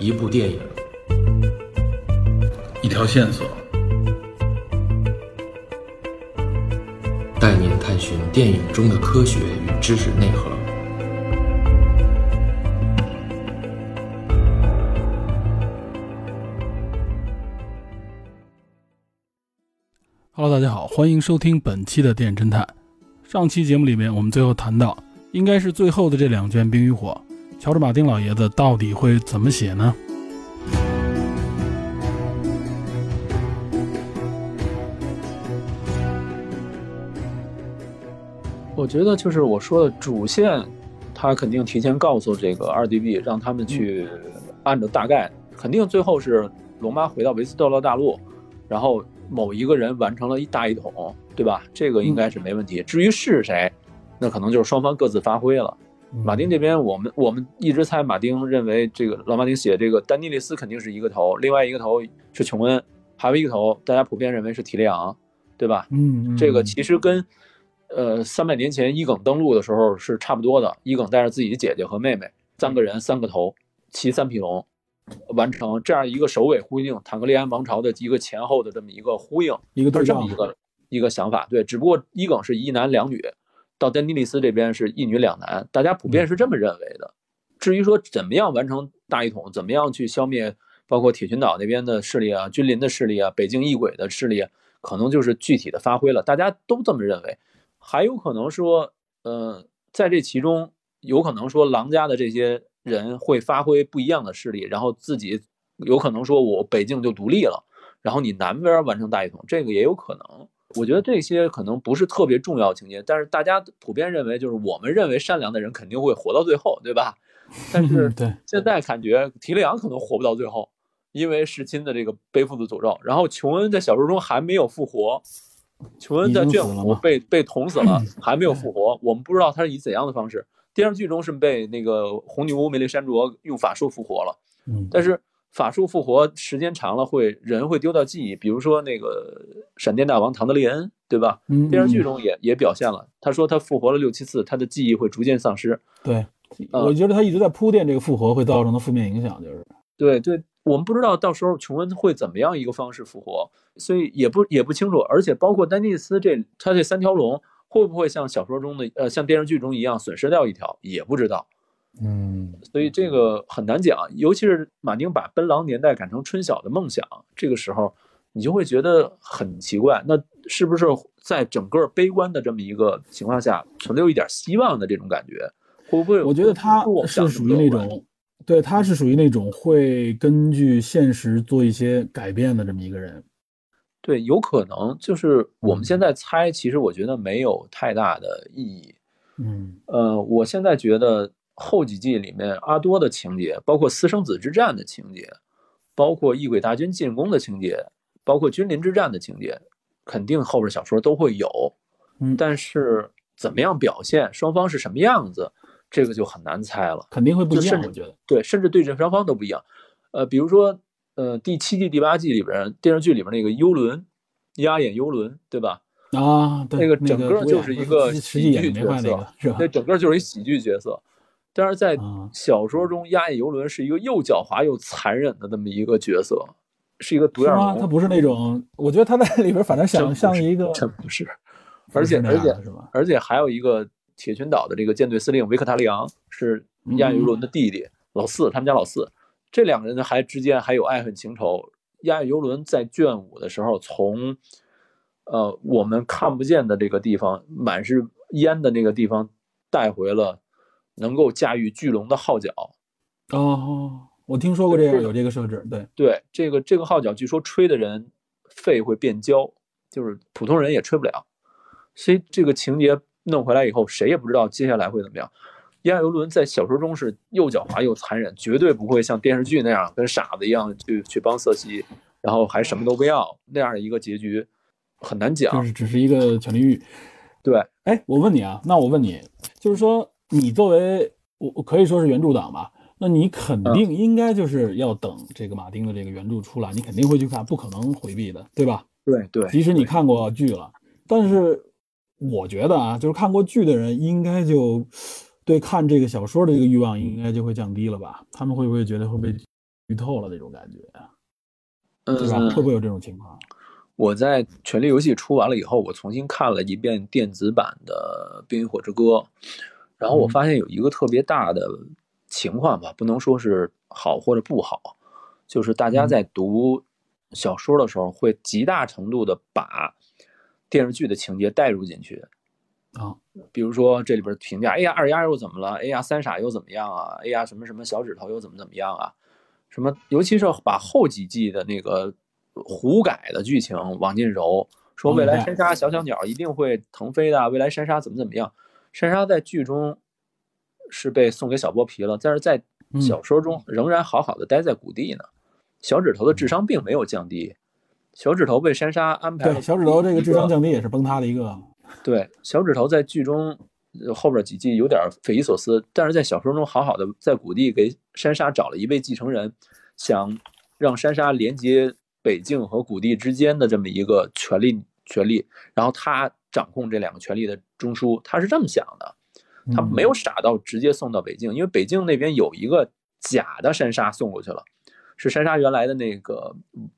一部电影，一条线索，带您探寻电影中的科学与知识内核。Hello，大家好，欢迎收听本期的电影侦探。上期节目里面，我们最后谈到，应该是最后的这两卷《冰与火》，乔治·马丁老爷子到底会怎么写呢？我觉得就是我说的主线，他肯定提前告诉这个二 DB，让他们去按照大概，肯定最后是龙妈回到维斯特洛大陆，然后某一个人完成了一大一统，对吧？这个应该是没问题。至于是谁，那可能就是双方各自发挥了。马丁这边，我们我们一直猜，马丁认为这个老马丁写这个丹尼利斯肯定是一个头，另外一个头是琼恩，还有一个头大家普遍认为是提利昂，对吧？嗯，嗯这个其实跟呃三百年前伊耿登陆的时候是差不多的，伊耿带着自己的姐姐和妹妹三个人三个头骑三匹龙，完成这样一个首尾呼应，坦格利安王朝的一个前后的这么一个呼应，一个对这么一个一个想法。对，只不过伊耿是一男两女，到丹尼利斯这边是一女两男，大家普遍是这么认为的。至于说怎么样完成大一统，怎么样去消灭包括铁群岛那边的势力啊、君临的势力啊、北境异鬼的势力啊，可能就是具体的发挥了，大家都这么认为。还有可能说，呃，在这其中，有可能说狼家的这些人会发挥不一样的势力，然后自己有可能说我北境就独立了，然后你南边完成大一统，这个也有可能。我觉得这些可能不是特别重要情节，但是大家普遍认为，就是我们认为善良的人肯定会活到最后，对吧？但是对，现在感觉提利昂可能活不到最后，因为弑亲的这个背负的诅咒。然后琼恩在小说中还没有复活，琼恩在卷已经死了吗五被被捅死了，还没有复活。我们不知道他是以怎样的方式。电视剧中是被那个红女巫梅丽珊卓用法术复活了，嗯，但是法术复活时间长了会人会丢掉记忆，比如说那个闪电大王唐德利恩，对吧？嗯电视剧嗯中也也表现了，他说他复活了六七次，他的记忆会逐渐丧失。对，呃我觉得他一直在铺垫这个复活会造成的负面影响，就是对对，我们不知道到时候琼恩会怎么样一个方式复活，所以也不也不清楚。而且包括丹尼斯这他这三条龙会不会像小说中的呃像电视剧中一样损失掉一条，也不知道。嗯，所以这个很难讲，尤其是马丁把奔狼年代改成春晓的梦想，这个时候你就会觉得很奇怪，那是不是在整个悲观的这么一个情况下存留一点希望的这种感觉？会不会？我觉得他是属于那种，对，他是属于那种会根据现实做一些改变的这么一个人。对，有可能就是我们嗯现在猜，其实我觉得没有太大的意义。嗯呃，我现在觉得后几季里面阿多的情节，包括私生子之战的情节，包括异鬼大军进攻的情节，包括君临之战的情节，肯定后边小说都会有。嗯，但是怎么样表现，双方是什么样子，这个就很难猜了。肯定会不一样，我觉得。对，甚至对阵双方都不一样。呃，比如说，呃，第七季、第八季里边电视剧里边那个幽轮，压眼幽轮，对吧？啊，对，那个整个就是一个喜剧角色个是吧那？整个就是一喜剧角色。但是在啊小说中，压抑游轮是一个又狡猾又残忍的这么一个角色，是一个独眼是吗？他。不是那种，我觉得他在里边反正想真不是像一个，真不是，而且而且是吧？而且还有一个铁群岛的这个舰队司令维克塔利昂是压抑游轮的弟弟，老四，他们家老四。这两个人呢还之间还有爱恨情仇。压抑游轮在卷五的时候，从呃我们看不见的这个地方，满是烟的那个地方，带回了能够驾驭巨龙的号角。哦，我听说过这个有这个设置，对，对，这个这个号角，据说吹的人肺会变焦，就是普通人也吹不了。所以这个情节弄回来以后，谁也不知道接下来会怎么样。亚游轮在小说中是又狡猾又残忍，绝对不会像电视剧那样跟傻子一样去去帮瑟西，然后还什么都不要那样的一个结局，很难讲就讲。是只是一个权力欲。对，哎，我问你啊，那我问你，就是说你作为我我可以说是原著党吧，那你肯嗯定应该就是要等这个马丁的这个原著出来，你肯定会去看，不可能回避的，对吧？对对，即使你看过剧了，但是我觉得啊，就是看过剧的人应该就对看这个小说的这个欲望应该就会降低了吧？他们会不会觉得会被剧透了那种感觉，嗯，对吧？会不会有这种情况？我在《权力游戏》出完了以后，我重新看了一遍电子版的《冰与火之歌》，然后我发现有一个特别大的情况吧，不能说是好或者不好，就是大家在读小说的时候，会极大程度的把电视剧的情节带入进去啊。比如说这里边评价，哎呀二丫又怎么了？哎呀三傻又怎么样啊？哎呀什么什么小指头又怎么怎么样啊？什么？尤其是把后几季的那个。胡改的剧情往进揉，说未来山楂小小鸟一定会腾飞的，未来山楂怎么怎么样？珊莎在剧中是被送给小剥皮了，但是在小说中仍然好好的待在谷地呢。小指头的智商并没有降低，小指头被珊莎安排对。小指头这个智商降低也是崩塌的一个。对，小指头在剧中后边几季有点匪夷所思，但是在小说中好好的在谷地给珊莎找了一位继承人，想让珊莎连接。北境和谷地之间的这么一个权力，权力，然后他掌控这两个权力的中枢，他是这么想的，他没有傻到直接送到北京，因为北京那边有一个假的山莎送过去了，是山莎原来的那个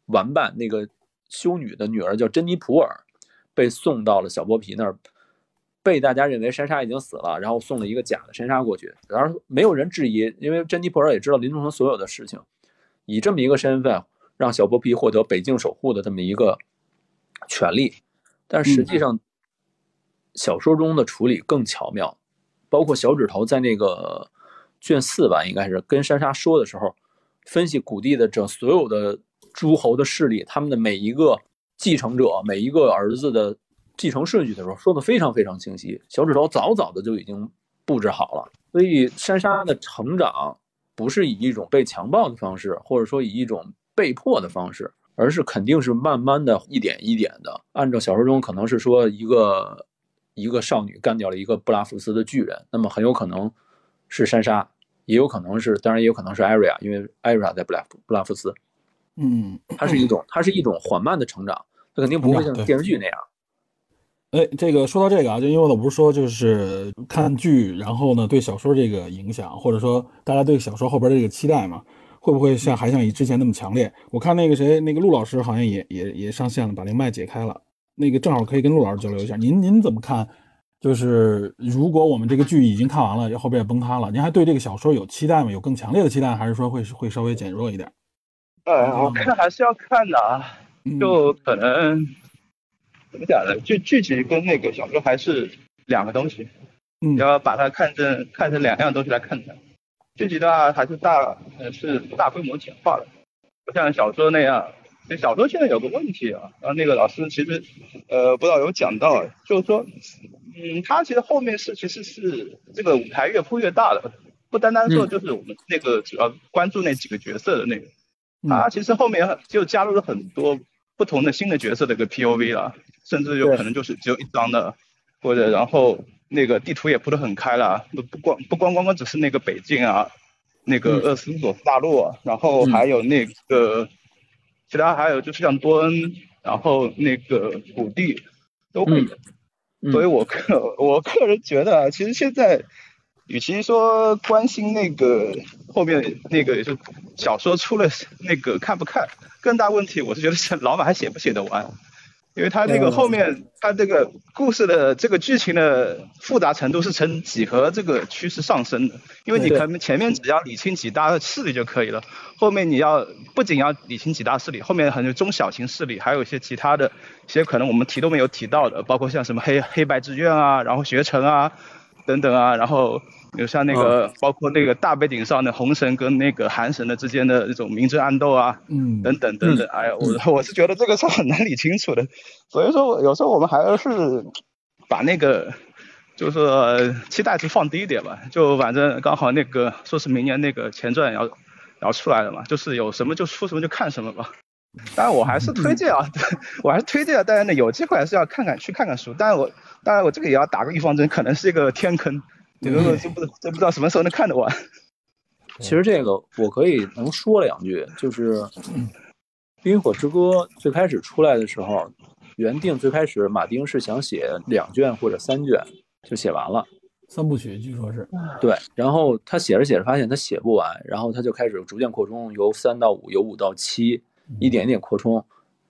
玩伴，那个修女的女儿叫珍妮普尔，被送到了小剥皮那儿，被大家认为山莎已经死了，然后送了一个假的山莎过去，然而没有人质疑，因为珍妮普尔也知道林中城所有的事情，以这么一个身份。让小剥皮获得北境守护的这么一个权利，但实际上小说中的处理更巧妙，包括小指头在那个卷四吧，应该是跟珊莎说的时候，分析谷地的这所有的诸侯的势力，他们的每一个继承者、每一个儿子的继承顺序的时候，说的非常非常清晰。小指头早早的就已经布置好了，所以珊莎的成长不是以一种被强暴的方式，或者说以一种。被迫的方式，而是肯定是慢慢的一点一点的。按照小说中，可能是说一个一个少女干掉了一个布拉夫斯的巨人，那么很有可能是珊莎，也有可能是，当然也有可能是艾瑞亚，因为艾瑞亚在布拉布拉夫斯。嗯，它是一种，它是一种缓慢的成长，它肯定不会像电视剧那样。哎，这个说到这个啊，就因为我不是说就是看剧，然后呢对小说这个影响，或者说大家对小说后边的这个期待嘛。会不会像还像以之前那么强烈？我看那个谁，那个陆老师好像也也也上线了，把那麦解开了。那个正好可以跟陆老师交流一下。您您怎么看？就是如果我们这个剧已经看完了，后边也崩塌了，您还对这个小说有期待吗？有更强烈的期待，还是说会会稍微减弱一点？呃，我看还是要看的啊，就可能怎么讲呢？剧剧集跟那个小说还是两个东西，嗯，要把它看成看成两样东西来看的。剧集的话还是大，呃，是大规模简化的，不像小说那样。这小说现在有个问题啊，然后那个老师其实，呃，不知道有讲到，就是说，嗯，他其实后面是其实是这个舞台越铺越大的，不单单说就是我们那个主要关注那几个角色的那个，他其实后面就加入了很多不同的新的角色的一个 POV 了，甚至有可能就是只有一张的，或者然后。那个地图也铺得很开了，不不光不光光光只是那个北境啊，那个厄斯索斯大陆，然后还有那个其他还有就是像多恩，然后那个谷地都会有，所以我个 我个人觉得啊，其实现在与其说关心那个后面那个就小说出了那个看不看，更大问题我是觉得是老板还写不写得完。因为它那个后面，它这个故事的这个剧情的复杂程度是呈几何这个趋势上升的。因为你可能前面只要理清几大势力就可以了，后面你要不仅要理清几大势力，后面很多中小型势力，还有一些其他的，一些可能我们提都没有提到的，包括像什么黑黑白之愿啊，然后学成啊，等等啊，然后。有像那个，包括那个大背景上的红神跟那个韩神的之间的那种明争暗斗啊，嗯，等等等等，哎呀，我我是觉得这个是很难理清楚的，所以说有时候我们还是把那个就是期待值放低一点吧，就反正刚好那个说是明年那个前传要要出来了嘛，就是有什么就出什么就看什么吧。当然我还是推荐啊，我还是推荐大家呢有机会还是要看看去看看书，当然我当然我这个也要打个预防针，可能是一个天坑。这个就不都不知道什么时候能看得完。其实这个我可以能说两句，就是《冰与火之歌》最开始出来的时候，原定最开始马丁是想写两卷或者三卷就写完了，三部曲，据说是对，然后他写着写着发现他写不完，然后他就开始逐渐扩充，由三到五，由五到七，一点一点扩充。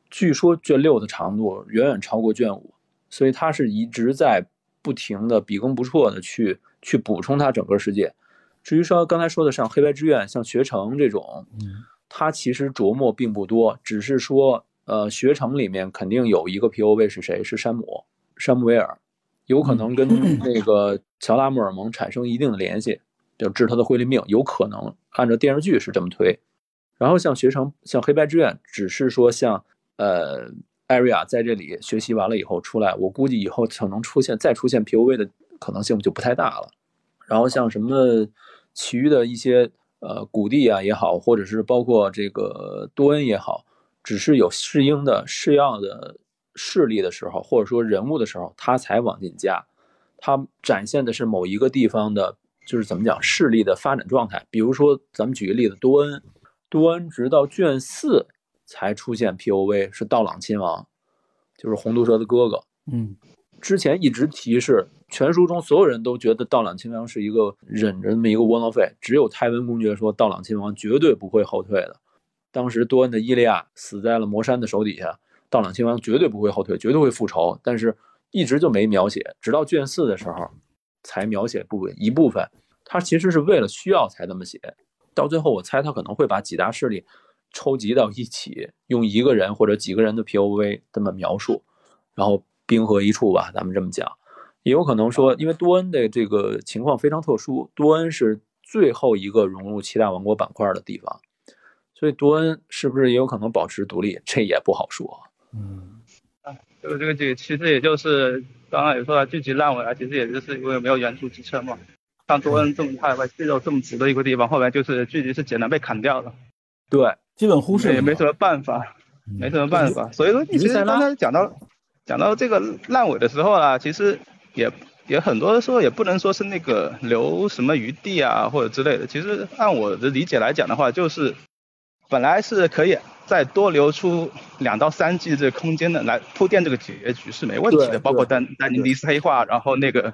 据说卷六的长度远远超过卷五，所以他是一直在不停的笔耕不辍的去去补充他整个世界。至于说刚才说的像黑白之愿、像学成这种，嗯他其实琢磨并不多，只是说，呃，学成里面肯定有一个 POV 是谁？是山姆，山姆威尔，有可能跟那个乔拉莫尔蒙产生一定的联系，就治他的灰灵病，有可能按照电视剧是这么推。然后像学成，像黑白之愿，只是说像呃艾瑞亚在这里学习完了以后出来，我估计以后可能出现再出现 POV 的可能性就不太大了。然后像什么其余的一些呃谷地啊也好，或者是包括这个多恩也好，只是有适应的适样的势力的时候，或者说人物的时候，他才往进加。他展现的是某一个地方的，就是怎么讲势力的发展状态。比如说，咱们举个例子，多恩，多恩直到卷四才出现 POV，是道朗亲王，就是红毒蛇的哥哥。嗯之前一直提示，全书中所有人都觉得道朗亲王是一个忍着那么一个窝囊废，只有泰温公爵说道朗亲王绝对不会后退的。当时多恩的伊利亚死在了魔山的手底下，道朗亲王绝对不会后退，绝对会复仇，但是一直就没描写，直到卷四的时候才描写部分一部分。他其实是为了需要才这么写，到最后我猜他可能会把几大势力抽集到一起，用一个人或者几个人的 POV 这么描述，然后冰河一处吧，咱们这么讲。也有可能说，因为多恩的这个情况非常特殊，多恩是最后一个融入七大王国板块的地方，所以多恩是不是也有可能保持独立，这也不好说。嗯这个这个剧其实也就是刚刚也说了，剧集烂尾啊，其实也就是因为没有原著支撑嘛。像多恩这么大块肌肉这么直的一个地方，后来就是剧集是简单被砍掉了，对，基本忽视也没什么办法，没什么办法。所以说，其实刚才讲到讲到这个烂尾的时候啊，其实也也很多时候也不能说是那个留什么余地啊或者之类的。其实按我的理解来讲的话，就是本来是可以再多留出两到三季这个空间的来铺垫这个结局是没问题的，包括丹丹尼迪斯黑化，然后那个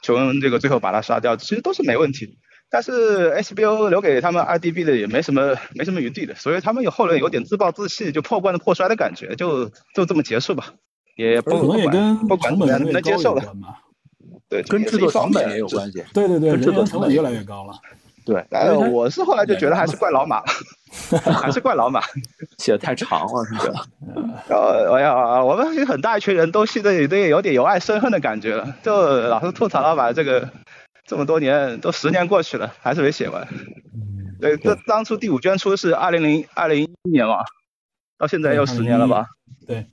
琼恩这个最后把他杀掉，其实都是没问题的。但是 HBO 留给他们 IDB 的也没什么没什么余地的，所以他们有后来有点自暴自弃，就破罐子破摔的感觉，就就这么结束吧，也不可能也跟不管怎么样成本能接受了，有关吧。对，跟制作成本也有关系。对对对，跟制作成本越来越高了。对，哎，我是后来就觉得还是怪老马，还是怪老马。写的太长了，是吧？呃，哎呀，我们很大一群人都现在都有点由爱生恨的感觉了，就老是吐槽老马这个这么多年，都十年过去了，还是没写完。嗯，对，这当初第五卷出是二零零二零一一年嘛，到现在又十年了吧？对，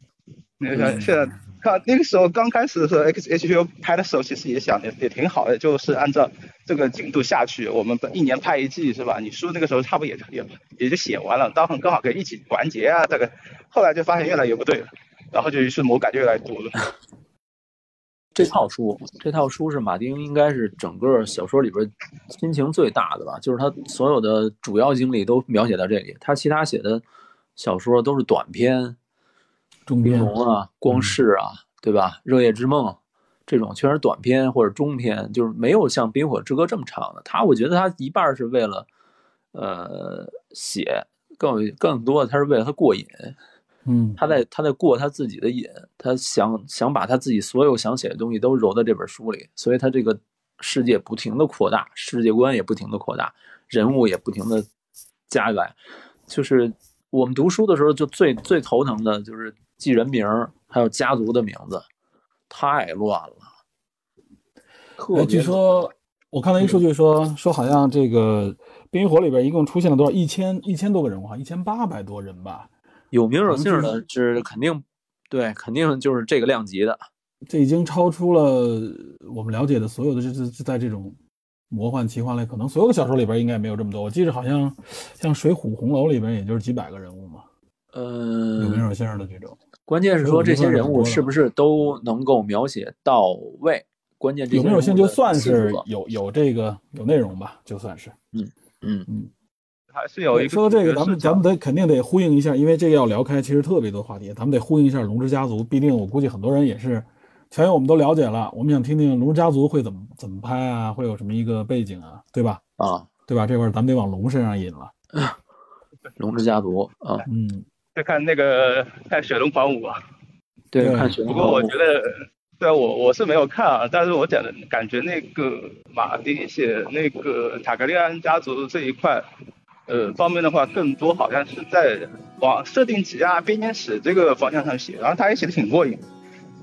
那个现在看那个时候刚开始的时候，X H U 拍的时候，其实也想也也挺好的，就是按照这个进度下去，我们本一年拍一季是吧？你书那个时候差不多也就也也就写完了，刚好刚好可以一起完结啊。这个后来就发现越来越不对了，然后就于是魔改就越来越多了。这套书，这套书是马丁应该是整个小说里边心情最大的吧，就是他所有的主要经历都描写到这里。他其他写的小说都是短篇，中间冰龙啊、光世啊，对吧？热夜之梦这种全是短篇或者中篇，就是没有像《冰火之歌》这么长的。他我觉得他一半是为了呃写，更更多的他是为了他过瘾。嗯，他在他在过他自己的瘾，他想想把他自己所有想写的东西都揉在这本书里，所以他这个世界不停的扩大，世界观也不停的扩大，人物也不停的加来，就是我们读书的时候就最最头疼的就是记人名，还有家族的名字，太乱了。据说我看到一数据说说好像这个《冰与火》里边一共出现了多少？一千一千多个人物哈，一千八百多人吧。有名有姓的，是肯定对，肯定就是这个量级的。这已经超出了我们了解的所有的这这这在这种魔幻奇幻类，可能所有的小说里边应该没有这么多。我记得好像像《水浒红楼》里边也就是几百个人物嘛，嗯，有名有姓的这种。关键是说这些人物是不是是都能够描写到位？关键这些有没有姓就算是有有这个有内容吧，就算是。嗯嗯嗯还是有一个说到这个，咱们咱们得肯定得呼应一下，因为这个要聊开，其实特别多话题，咱们得呼应一下龙之家族。毕竟我估计很多人也是全游我们都了解了，我们想听听《龙之家族》会怎么怎么拍啊，会有什么一个背景啊，对吧？啊，对吧？这块儿咱们得往龙身上引了。龙之家族啊，嗯，再看那个看雪龙狂舞啊，对，看雪龙不过我觉得，对啊，我我是没有看啊，但是我讲的感觉那个马丁写那个塔格利安家族这一块，呃方面的话，更多好像是在往设定集啊、编年史这个方向上写，然后他也写的挺过瘾，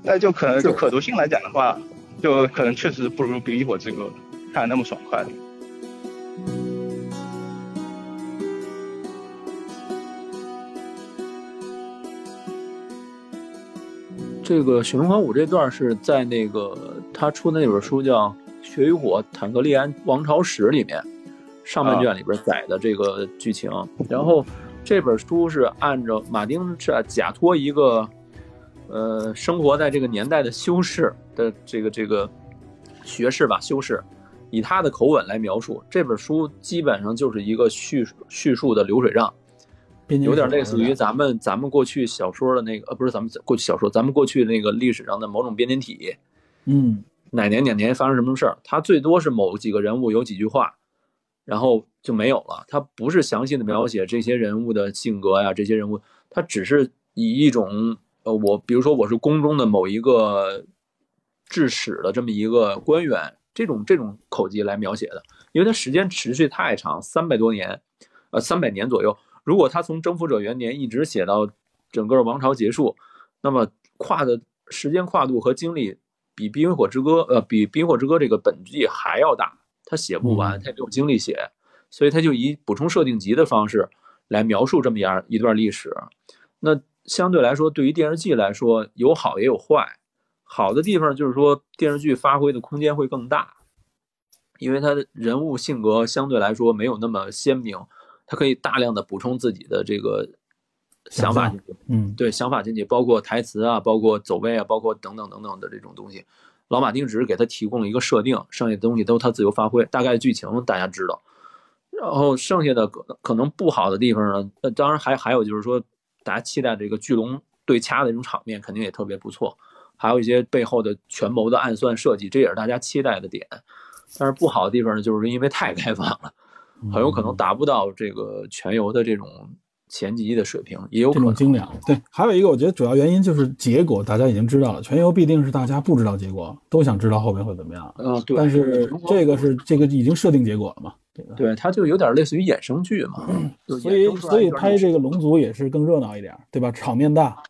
但就可能就可读性来讲的话，就可能确实不如《冰与火之歌》看的那么爽快。这个雪龙狂舞这段是在那个他出的那本书叫《血与火：坦格利安王朝史》里面上半卷里边载的这个剧情。然后这本书是按照马丁是假托一个呃生活在这个年代的修士的这个这个学士吧修士，以他的口吻来描述这本书，基本上就是一个叙叙述的流水账。有点类似于咱们咱们过去小说的那个，呃，不是咱们过去小说，咱们过去那个历史上的某种编年体，嗯哪年哪年发生什么事儿，它最多是某几个人物有几句话，然后就没有了。它不是详细的描写这些人物的性格呀，这些人物，它只是以一种呃，我比如说我是宫中的某一个治史的这么一个官员，这种这种口技来描写的，因为它时间持续太长，三百多年，呃，三百年左右。如果他从征服者元年一直写到整个王朝结束，那么跨的时间跨度和精力比《冰与火之歌》呃比《冰与火之歌》这个本纪还要大，他写不完，嗯他也没有精力写，所以他就以补充设定集的方式来描述这么样一段历史。那相对来说，对于电视剧来说，有好也有坏。好的地方就是说电视剧发挥的空间会更大，因为他的人物性格相对来说没有那么鲜明。他可以大量的补充自己的这个想法进去，嗯，对想法进去，包括台词啊，包括走位啊，包括等等等等的这种东西。老马丁只是给他提供了一个设定，剩下的东西都他自由发挥。大概剧情大家知道，然后剩下的可可能不好的地方呢，呃，当然还还有就是说，大家期待这个巨龙对掐的这种场面肯定也特别不错，还有一些背后的权谋的暗算设计，这也是大家期待的点。但是不好的地方呢，就是因为太开放了。很有可能达不到这个全游的这种前几季的水平，也有可这能种精良。对，还有一个我觉得主要原因就是结果大家已经知道了，全游必定是大家不知道结果，都想知道后面会怎么样。嗯，对。但是这个是这个已经设定结果了嘛？这个对，它就有点类似于衍生剧嘛。嗯所以所以拍这个龙族也是更热闹一点，对吧？场面大。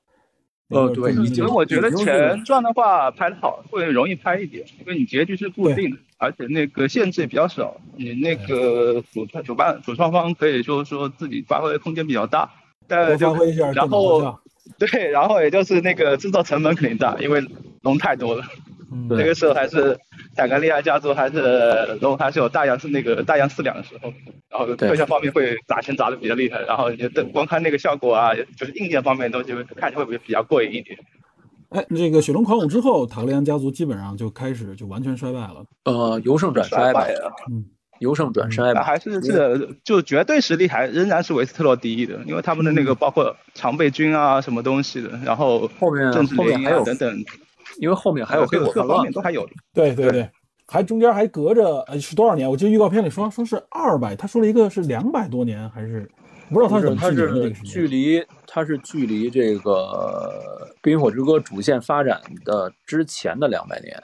呃对这个已经因为我觉得前传的话拍的好，会容易拍一点，因为你结局是固定的，而且那个限制也比较少，你那个主创主办主创方可以说说自己发挥的空间比较大，但就发挥一下然后。对，然后也就是那个制作成本肯定大，因为龙太多了。嗯对那个时候还是坦格利亚家族还是龙还是有大洋是那个大洋四两的时候，然后对特效方面会砸钱砸的比较厉害，然后你光看那个效果啊，就是硬件方面东西看起来会比比较过瘾一点。哎，这个雪龙狂舞之后，塔格利安家族基本上就开始就完全衰败了。呃由盛转衰吧，了。嗯，由盛转衰吧。还是是就绝对实力还仍然是维斯特洛第一的，因为他们的那个包括常备军啊什么东西的，然后后面政治联姻后面还有啊等等，因为后面还有黑各各方面，都还有。对对对，还中间还隔着呃是多少年？我记得预告片里说说是二百，他说了一个是两百多年，还是不知道他是怎么它是个时间距离它是距离这个《冰与火之歌》主线发展的之前的两百年。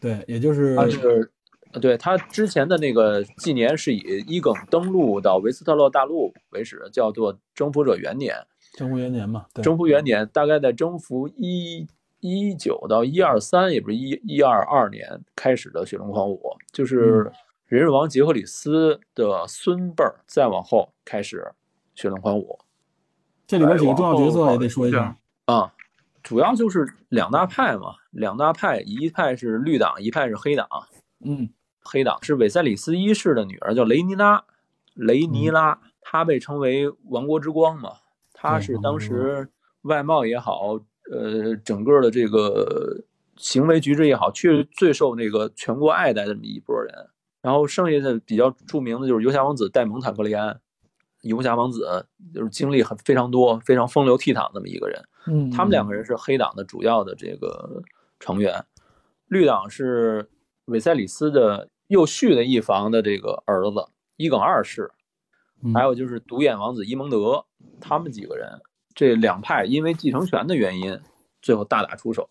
对，也就是它是，呃对它之前的那个纪年是以伊耿登陆到维斯特洛大陆为始，叫做征服者元年。征服元年嘛。对，征服元年大概在征服一一九到一二三，也不是一一二二年开始的雪龙狂舞，就是人日王杰克里斯的孙辈儿，再往后开始雪龙狂舞这里边几个重要角色也得说一下。啊。主要就是两大派嘛，两大派，一派是绿党，一派是黑党。嗯黑党是韦塞里斯一世的女儿，叫雷尼拉，雷尼拉，她被称为亡国之光嘛。她是当时外貌也好，呃，整个的这个行为举止也好，却最受那个全国爱戴的这么一波人。然后剩下的比较著名的就是游侠王子戴蒙坦格利安，游侠王子就是经历很非常多、非常风流倜傥这么一个人。嗯，他们两个人是黑党的主要的这个成员。绿党是韦塞里斯的又续的一房的这个儿子伊耿二世，还有就是独眼王子伊蒙德，他们几个人这两派因为继承权的原因，最后大打出手。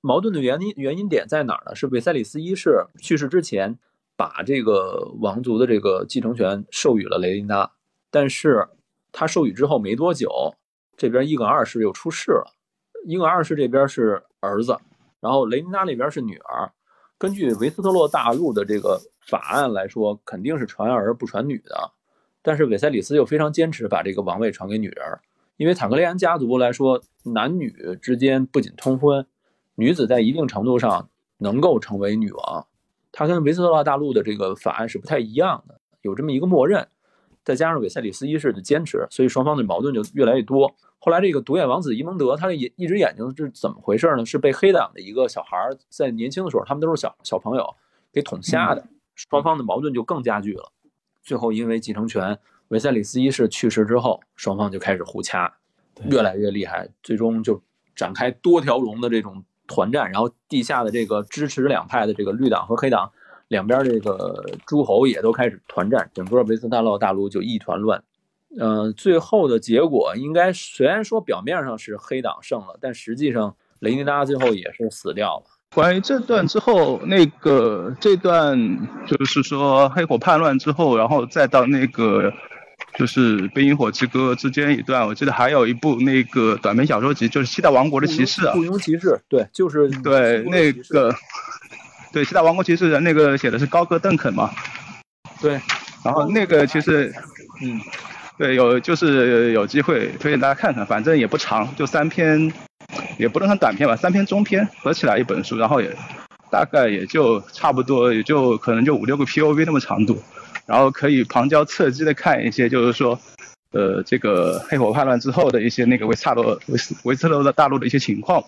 矛盾的原因原因点在哪儿呢？是韦塞里斯一世去世之前，把这个王族的这个继承权授予了雷琳达，但是他授予之后没多久，这边伊耿二世又出事了。伊耿二世这边是儿子，然后雷琳达那边是女儿。根据维斯特洛大陆的这个法案来说，肯定是传儿不传女的，但是韦塞里斯又非常坚持把这个王位传给女人，因为坦格利安家族来说，男女之间不仅通婚。女子在一定程度上能够成为女王，他跟维斯特洛大陆的这个法案是不太一样的，有这么一个默认，再加上韦塞里斯一世的坚持，所以双方的矛盾就越来越多。后来这个独眼王子伊蒙德，他的眼一只眼睛是怎么回事呢？是被黑党的一个小孩在年轻的时候，他们都是小小朋友给捅瞎的，双方的矛盾就更加剧了。最后因为继承权，韦塞里斯一世去世之后，双方就开始互掐，越来越厉害，最终就展开多条龙的这种。团战，然后地下的这个支持两派的这个绿党和黑党两边这个诸侯也都开始团战，整个维斯特洛大陆就一团乱。嗯，最后的结果应该虽然说表面上是黑党胜了，但实际上雷尼达最后也是死掉了。关于这段之后，那个这段就是说黑火叛乱之后，然后再到那个。就是《冰与火之歌》之间一段，我记得还有一部那个短篇小说集，就是《七大王国的骑士》啊。雇佣骑士，对，就是对那个，对《七大王国骑士》的那个写的是高歌邓肯嘛。对，然后那个其实，嗯，对，有就是有机会推荐大家看看，反正也不长，就三篇，也不能算短篇吧，三篇中篇合起来一本书，然后也大概也就差不多，也就可能就五六个 POV 那么长度。然后可以旁敲侧击的看一些，就是说，呃，这个黑火叛乱之后的一些那个维萨罗维斯维斯特洛大陆的一些情况，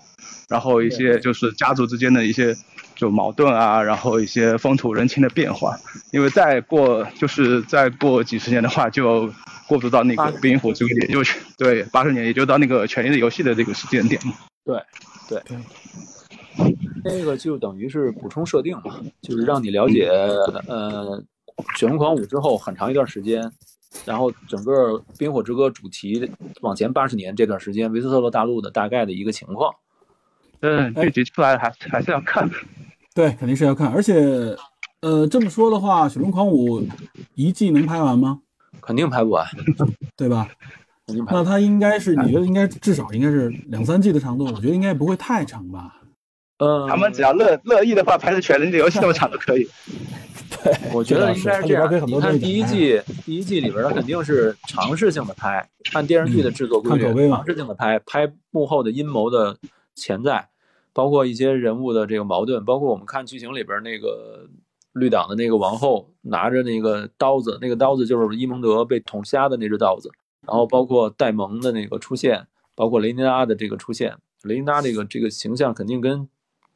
然后一些就是家族之间的一些就矛盾啊，然后一些风土人情的变化。因为再过就是再过几十年的话，就过渡到那个冰火之歌，也就对八十年，也就到那个权力的游戏的这个时间点嘛。对。对，那个就等于是补充设定嘛，就是让你了解呃。血龙狂舞之后很长一段时间，然后整个冰火之歌主题往前八十年这段时间，维斯特洛大陆的大概的一个情况。嗯，这集出来还还是要看，对，肯定是要看。而且，呃，这么说的话，雪中狂舞一季能拍完吗？肯定拍不完，对吧？肯定拍。那它应该是你觉得应该至少应该是两三季的长度？我觉得应该不会太长吧。呃，他们只要乐乐意的话，拍的全人的游戏那么长都可以。对，我觉得应该是这样。你看第一季，第一季里边它肯定是尝试性的拍，按电视剧的制作规律，尝试性的拍，拍幕后的阴谋的潜在，包括一些人物的这个矛盾，包括我们看剧情里边那个绿党的那个王后拿着那个刀子，那个刀子就是伊蒙德被捅瞎的那只刀子，然后包括戴蒙的那个出现，包括雷尼拉的这个出现，雷尼拉这个这个形象肯定跟。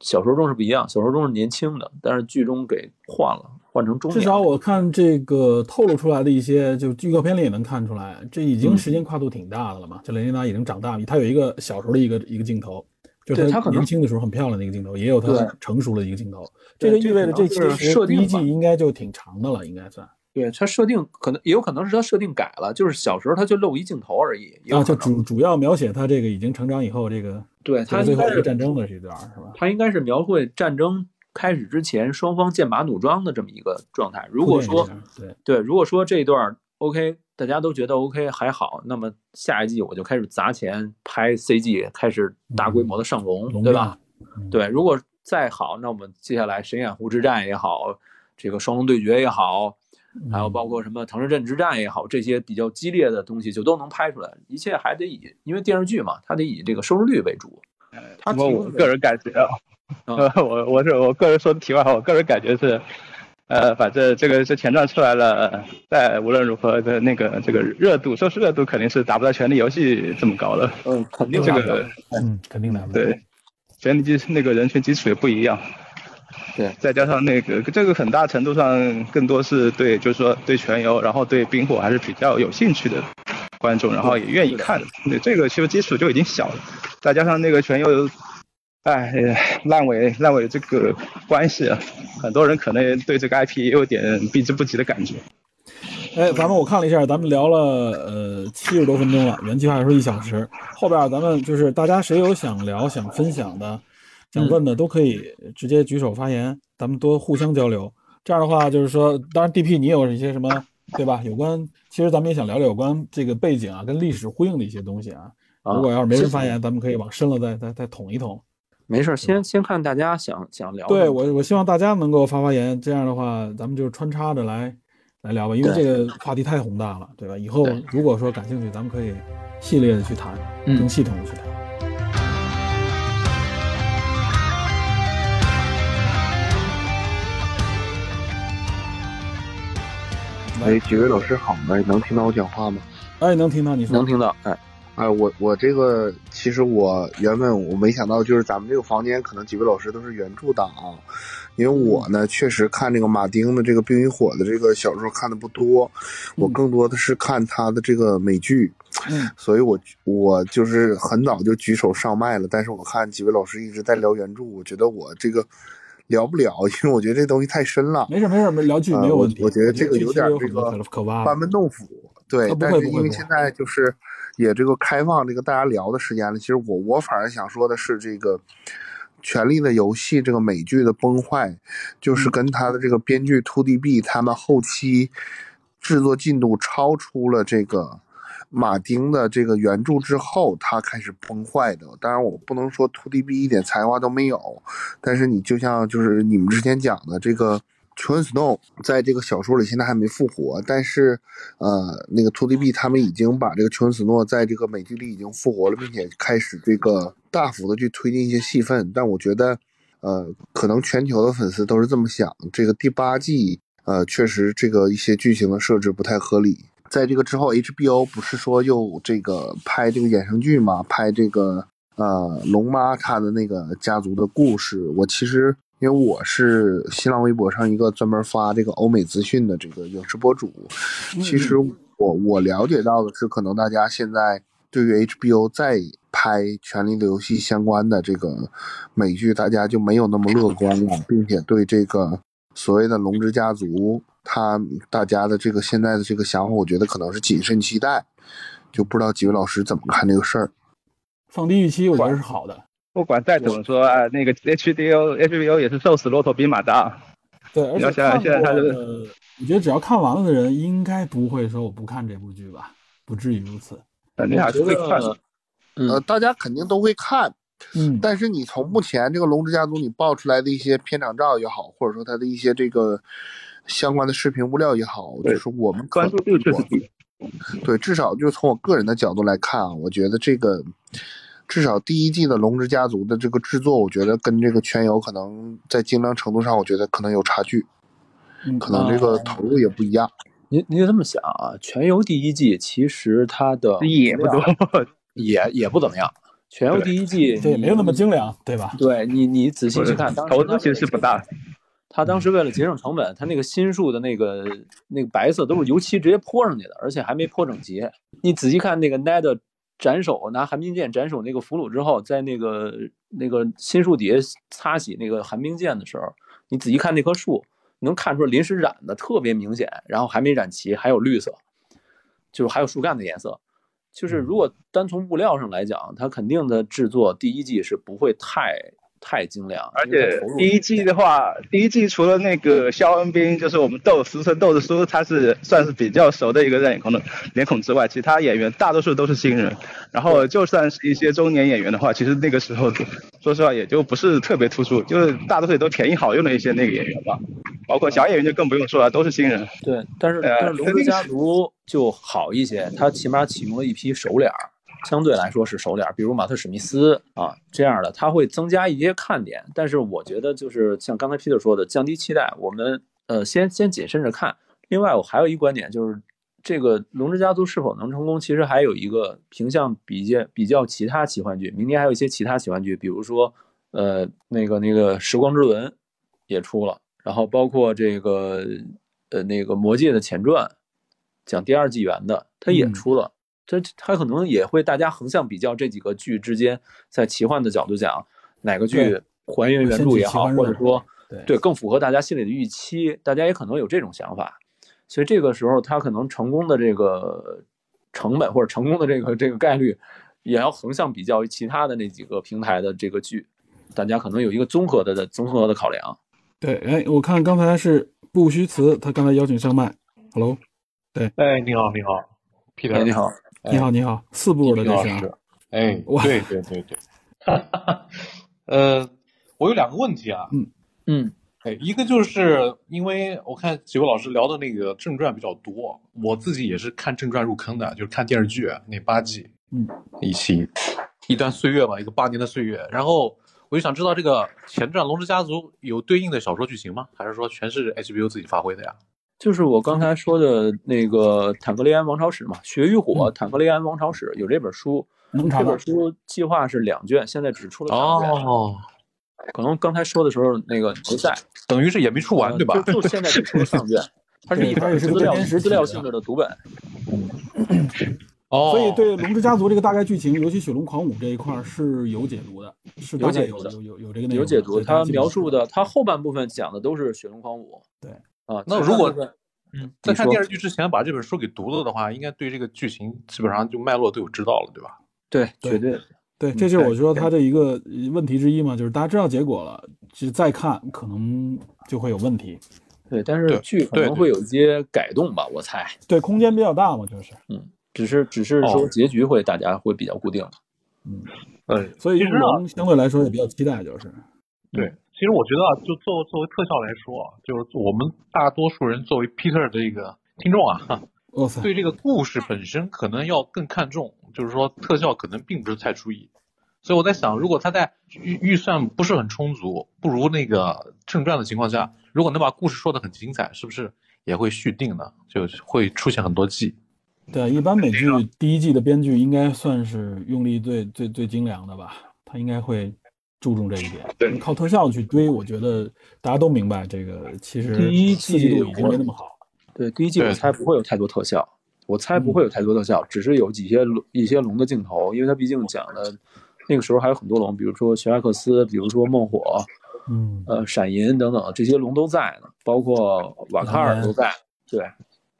小说中是不一样，小说中是年轻的，但是剧中给换了，换成中年。至少我看这个透露出来的一些，就预告片里也能看出来，这已经时间跨度挺大的了嘛。就雷尼拉已经长大了，他有一个小时候的一个一个镜头，就是他年轻的时候很漂亮的一个镜头，也有他成熟的一个镜头。这个意味着这其实第一季应该就挺长的了，应该算。对他设定可能也有可能是他设定改了，就是小时候他就露一镜头而已。啊，就主主要描写他这个已经成长以后这个。对他最后一个战争的这段是吧？他应该是描绘战争开始之前双方剑拔弩张的这么一个状态。如果说对对，如果说这一段 OK，大家都觉得 OK 还好，那么下一季我就开始砸钱拍 CG，开始大规模的上龙，对吧？对，如果再好，那我们接下来神眼湖之战也好，这个双龙对决也好。还有包括什么唐人镇之战也好，这些比较激烈的东西就都能拍出来。一切还得以，因为电视剧嘛，它得以这个收视率为主。他我个人感觉啊，我我是我个人说的题外话，我个人感觉是，呃，反正这个这前传出来了，在无论如何的那个这个热度，收视热度肯定是达不到《权力游戏》这么高了。嗯，肯定这个，嗯，肯定的。对，《权力基那个人群基础也不一样。对，再加上那个，这个很大程度上更多是对，就是说对全游，然后对冰火还是比较有兴趣的观众，然后也愿意看。对，这个其实基础就已经小了，再加上那个全游哎，烂尾烂尾这个关系啊，很多人可能对这个 IP 也有点避之不及的感觉。哎，咱们我看了一下，咱们聊了呃七十多分钟了，原计划说一小时，后边咱们就是大家谁有想聊、想分享的、想问的，都可以直接举手发言，咱们多互相交流。这样的话，就是说，当然 DP 你有一些什么，对吧？有关，其实咱们也想聊聊有关这个背景啊，跟历史呼应的一些东西啊。如果要是没人发言，咱们可以往深了再再再捅一捅。没事，先先看大家想想聊。对我，我希望大家能够发发言，这样的话，咱们就穿插着来来聊吧，因为这个话题太宏大了，对吧？以后如果说感兴趣，咱们可以系列的去谈，更系统的去谈。哎，几位老师好，哎，能听到我讲话吗？哎，能听到你说，能听到，哎。哎，我我这个其实我原本我没想到，就是咱们这个房间可能几位老师都是原著党啊，因为我呢确实看这个马丁的这个《冰与火》的这个小说看的不多，我更多的是看他的这个美剧，嗯，所以我我就是很早就举手上麦了，但是我看几位老师一直在聊原著，我觉得我这个聊不了，因为我觉得这东西太深了。没事没事，没聊剧没有问题。我觉得这个有点这个班门弄斧，对，但是因为现在就是。也这个开放这个大家聊的时间了，其实我我反而想说的是这个《权力的游戏》这个美剧的崩坏，就是跟他的这个编剧 To D B 他们后期制作进度超出了这个马丁的这个原著之后，他开始崩坏的。当然我不能说 To D B 一点才华都没有，但是你就像就是你们之前讲的这个。琼·斯诺在这个小说里现在还没复活，但是，呃，那个 To D B 他们已经把这个琼·斯诺在这个美剧里已经复活了，并且开始这个大幅的去推进一些戏份。但我觉得，呃，可能全球的粉丝都是这么想。这个第八季，呃，确实这个一些剧情的设置不太合理。在这个之后，HBO 不是说又这个拍这个衍生剧嘛？拍这个呃龙妈她的那个家族的故事。我其实。因为我是新浪微博上一个专门发这个欧美资讯的这个影视博主，其实我我了解到的是，可能大家现在对于 HBO 再拍《权力的游戏》相关的这个美剧，大家就没有那么乐观了，并且对这个所谓的龙之家族，他大家的这个现在的这个想法，我觉得可能是谨慎期待，就不知道几位老师怎么看这个事儿。放低预期，我觉得是好的。不管再怎么说啊，那个 H D O H B O 也是瘦死骆驼比马大。对，而且现在他是，我觉得只要看完了的人，应该不会说我不看这部剧吧？不至于如此。肯定还是会看的。呃，大家肯定都会看。嗯。但是你从目前这个《龙之家族》你爆出来的一些片场照也好，或者说他的一些这个相关的视频物料也好，就是我们关注度确实低。对，至少就从我个人的角度来看啊，我觉得这个。至少第一季的《龙之家族》的这个制作，我觉得跟这个《全游》可能在精良程度上，我觉得可能有差距，可能这个投入也不一样。您您这么想啊，《全游》第一季其实它的 也不多，也也不怎么样。《全游》第一季对没有那么精良，对吧？对你你仔细去看，投资其实是不大。他当时为了节省成本，他那个新树的那个那个白色都是油漆直接泼上去的，而且还没泼整洁。你仔细看那个 Ned。斩首拿寒冰剑斩首那个俘虏之后，在那个那个新树底下擦洗那个寒冰剑的时候，你仔细看那棵树，能看出临时染的特别明显，然后还没染齐，还有绿色，就是还有树干的颜色。就是如果单从物料上来讲，它肯定的制作第一季是不会太。太精良，而且第一季的话，第一季除了那个肖恩斌，就是我们豆俗称豆子叔，他是算是比较熟的一个人脸孔的脸孔之外，其他演员大多数都是新人。然后就算是一些中年演员的话，其实那个时候说实话也就不是特别突出，就是大多数也都便宜好用的一些那个演员吧。包括小演员就更不用说了，都是新人。对，但是但是龙之家族就好一些，他起码启用了一批熟脸儿。相对来说是熟脸，比如马特·史密斯啊这样的，他会增加一些看点。但是我觉得就是像刚才 Peter 说的，降低期待，我们呃先先谨慎着看。另外，我还有一观点就是，这个《龙之家族》是否能成功，其实还有一个平向比较比较其他奇幻剧。明年还有一些其他奇幻剧，比如说呃那个那个《时光之轮》也出了，然后包括这个呃那个《魔戒》的前传，讲第二纪元的，它也出了。这他可能也会大家横向比较这几个剧之间，在奇幻的角度讲，哪个剧还原原著也好，或者说对。更符合大家心里的预期，大家也可能有这种想法。所以这个时候，他可能成功的这个成本或者成功的这个这个概率，也要横向比较其他的那几个平台的这个剧，大家可能有一个综合的的综合的考量。对，哎，我看刚才是不虚词，他刚才邀请上麦，Hello，对，哎，你好，你好，Peter，你好，你好，你好，四部的这是，哎，对对对对，呃，我有两个问题啊，嗯嗯。哎，一个就是因为我看几位老师聊的那个正传比较多，我自己也是看正传入坑的，就是看电视剧那八季，嗯，一期一段岁月吧，一个八年的岁月。然后我就想知道这个前传《龙之家族》有对应的小说剧情吗？还是说全是 HBO 自己发挥的呀？就是我刚才说的那个《坦格利安王朝史》嘛，《血与火》《坦格利安王朝史》有这本书，这本书计划是两卷，现在只出了两卷。哦。可能刚才说的时候那个不在，等于是也没出完，对吧？就现在只出了上卷，它是一本资料资料性质的读本。哦，所以对《龙之家族》这个大概剧情，尤其《雪龙狂舞》这一块是有解读的，是有解读的，有有有这个内容。有解读，它描述的，它后半部分讲的都是《雪龙狂舞》。对啊，那如果嗯，在看电视剧之前把这本书给读了的话，应该对这个剧情基本上就脉络都有知道了，对吧？对，绝对。对，这就是我说他的一个问题之一嘛，就是大家知道结果了，其实再看可能就会有问题。对，但是剧可能会有一些改动吧，我猜。对，空间比较大嘛，就是。嗯，只是只是说结局会大家会比较固定。嗯哎，所以我们相对来说也比较期待，就是。对，其实我觉得啊，就作作为特效来说，就是我们大多数人作为 Peter 的一个听众啊，对这个故事本身可能要更看重。就是说特效可能并不是太出意，所以我在想，如果他在预预算不是很充足，不如那个正传的情况下，如果能把故事说的很精彩，是不是也会续订呢？就会出现很多季。对，一般美剧第一季的编剧应该算是用力最最最精良的吧，他应该会注重这一点。对，靠特效去追，我觉得大家都明白这个其实第一季度已经没那么好。对，第一季我猜不会有太多特效。我猜不会有太多特效，只是有几些龙一些龙的镜头，因为它毕竟讲的，那个时候还有很多龙，比如说玄艾克斯，比如说梦火，嗯，呃，闪银等等这些龙都在呢，包括瓦卡尔都在，对，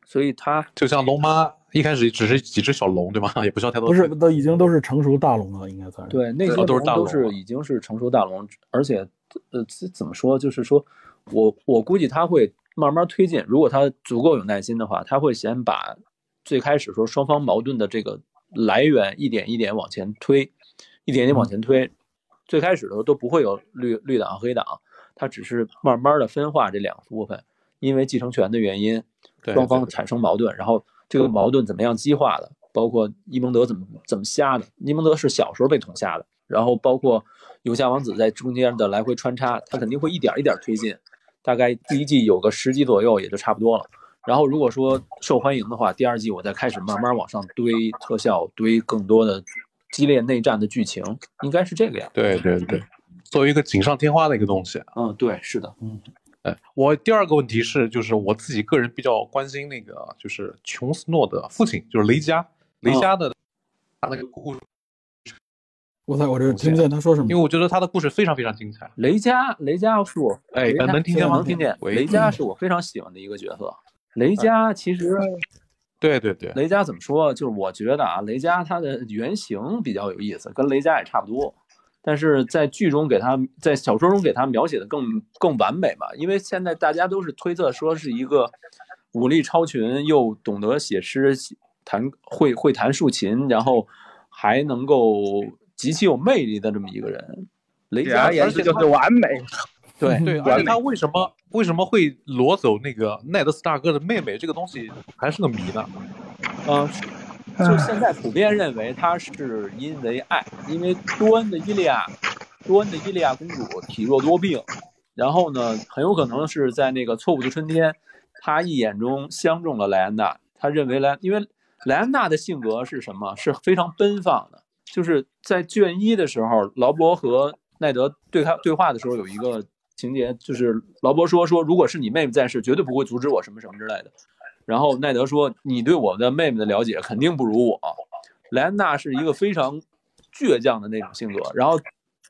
所以它就像龙妈一开始只是几只小龙，对吗？也不需要太多，不是，都已经都是成熟大龙了，应该算是。对，那些龙都是已经是成熟大龙，而且，呃，怎么说？就是说我我估计他会慢慢推进，如果他足够有耐心的话，他会先把。最开始说双方矛盾的这个来源一点一点往前推，一点点往前推。最开始的时候都不会有绿绿党黑党，他只是慢慢的分化这两个部分，因为继承权的原因，双方产生矛盾，然后这个矛盾怎么样激化的，包括伊蒙德怎么怎么瞎的，伊蒙德是小时候被捅瞎的，然后包括游侠王子在中间的来回穿插，他肯定会一点一点推进，大概第一季有个十集左右也就差不多了。然后如果说受欢迎的话，第二季我再开始慢慢往上堆特效，堆更多的激烈内战的剧情，应该是这个样。对对对，作为一个锦上添花的一个东西。嗯，对，是的。嗯，哎，我第二个问题是，就是我自己个人比较关心那个，就是琼斯诺的父亲，就是雷佳，雷佳的他那个故事。我在我这听不见他说什么，因为我觉得他的故事非常非常精彩。雷佳，雷佳是我哎，能听见吗？能听见。雷佳是我非常喜欢的一个角色。雷佳其实，对对对，雷佳怎么说？就是我觉得啊，雷佳他的原型比较有意思，跟雷佳也差不多，但是在剧中给他，在小说中给他描写的更更完美吧。因为现在大家都是推测说是一个武力超群又懂得写诗、弹会会弹竖琴，然后还能够极其有魅力的这么一个人。雷佳而且就是完美。对对，而且他为什么为什么会裸走那个奈德斯大哥的妹妹？这个东西还是个谜呢。嗯，就现在普遍认为他是因为爱，因为多恩的伊利亚，多恩的伊利亚公主体弱多病，然后呢，很有可能是在那个错误的春天，他一眼中相中了莱安娜。他认为莱，因为莱安娜的性格是什么？是非常奔放的。就是在卷一的时候，劳勃和奈德对他对话的时候，有一个。情节就是劳勃说说，如果是你妹妹在世，绝对不会阻止我什么什么之类的。然后奈德说，你对我的妹妹的了解肯定不如我。莱安娜是一个非常倔强的那种性格，然后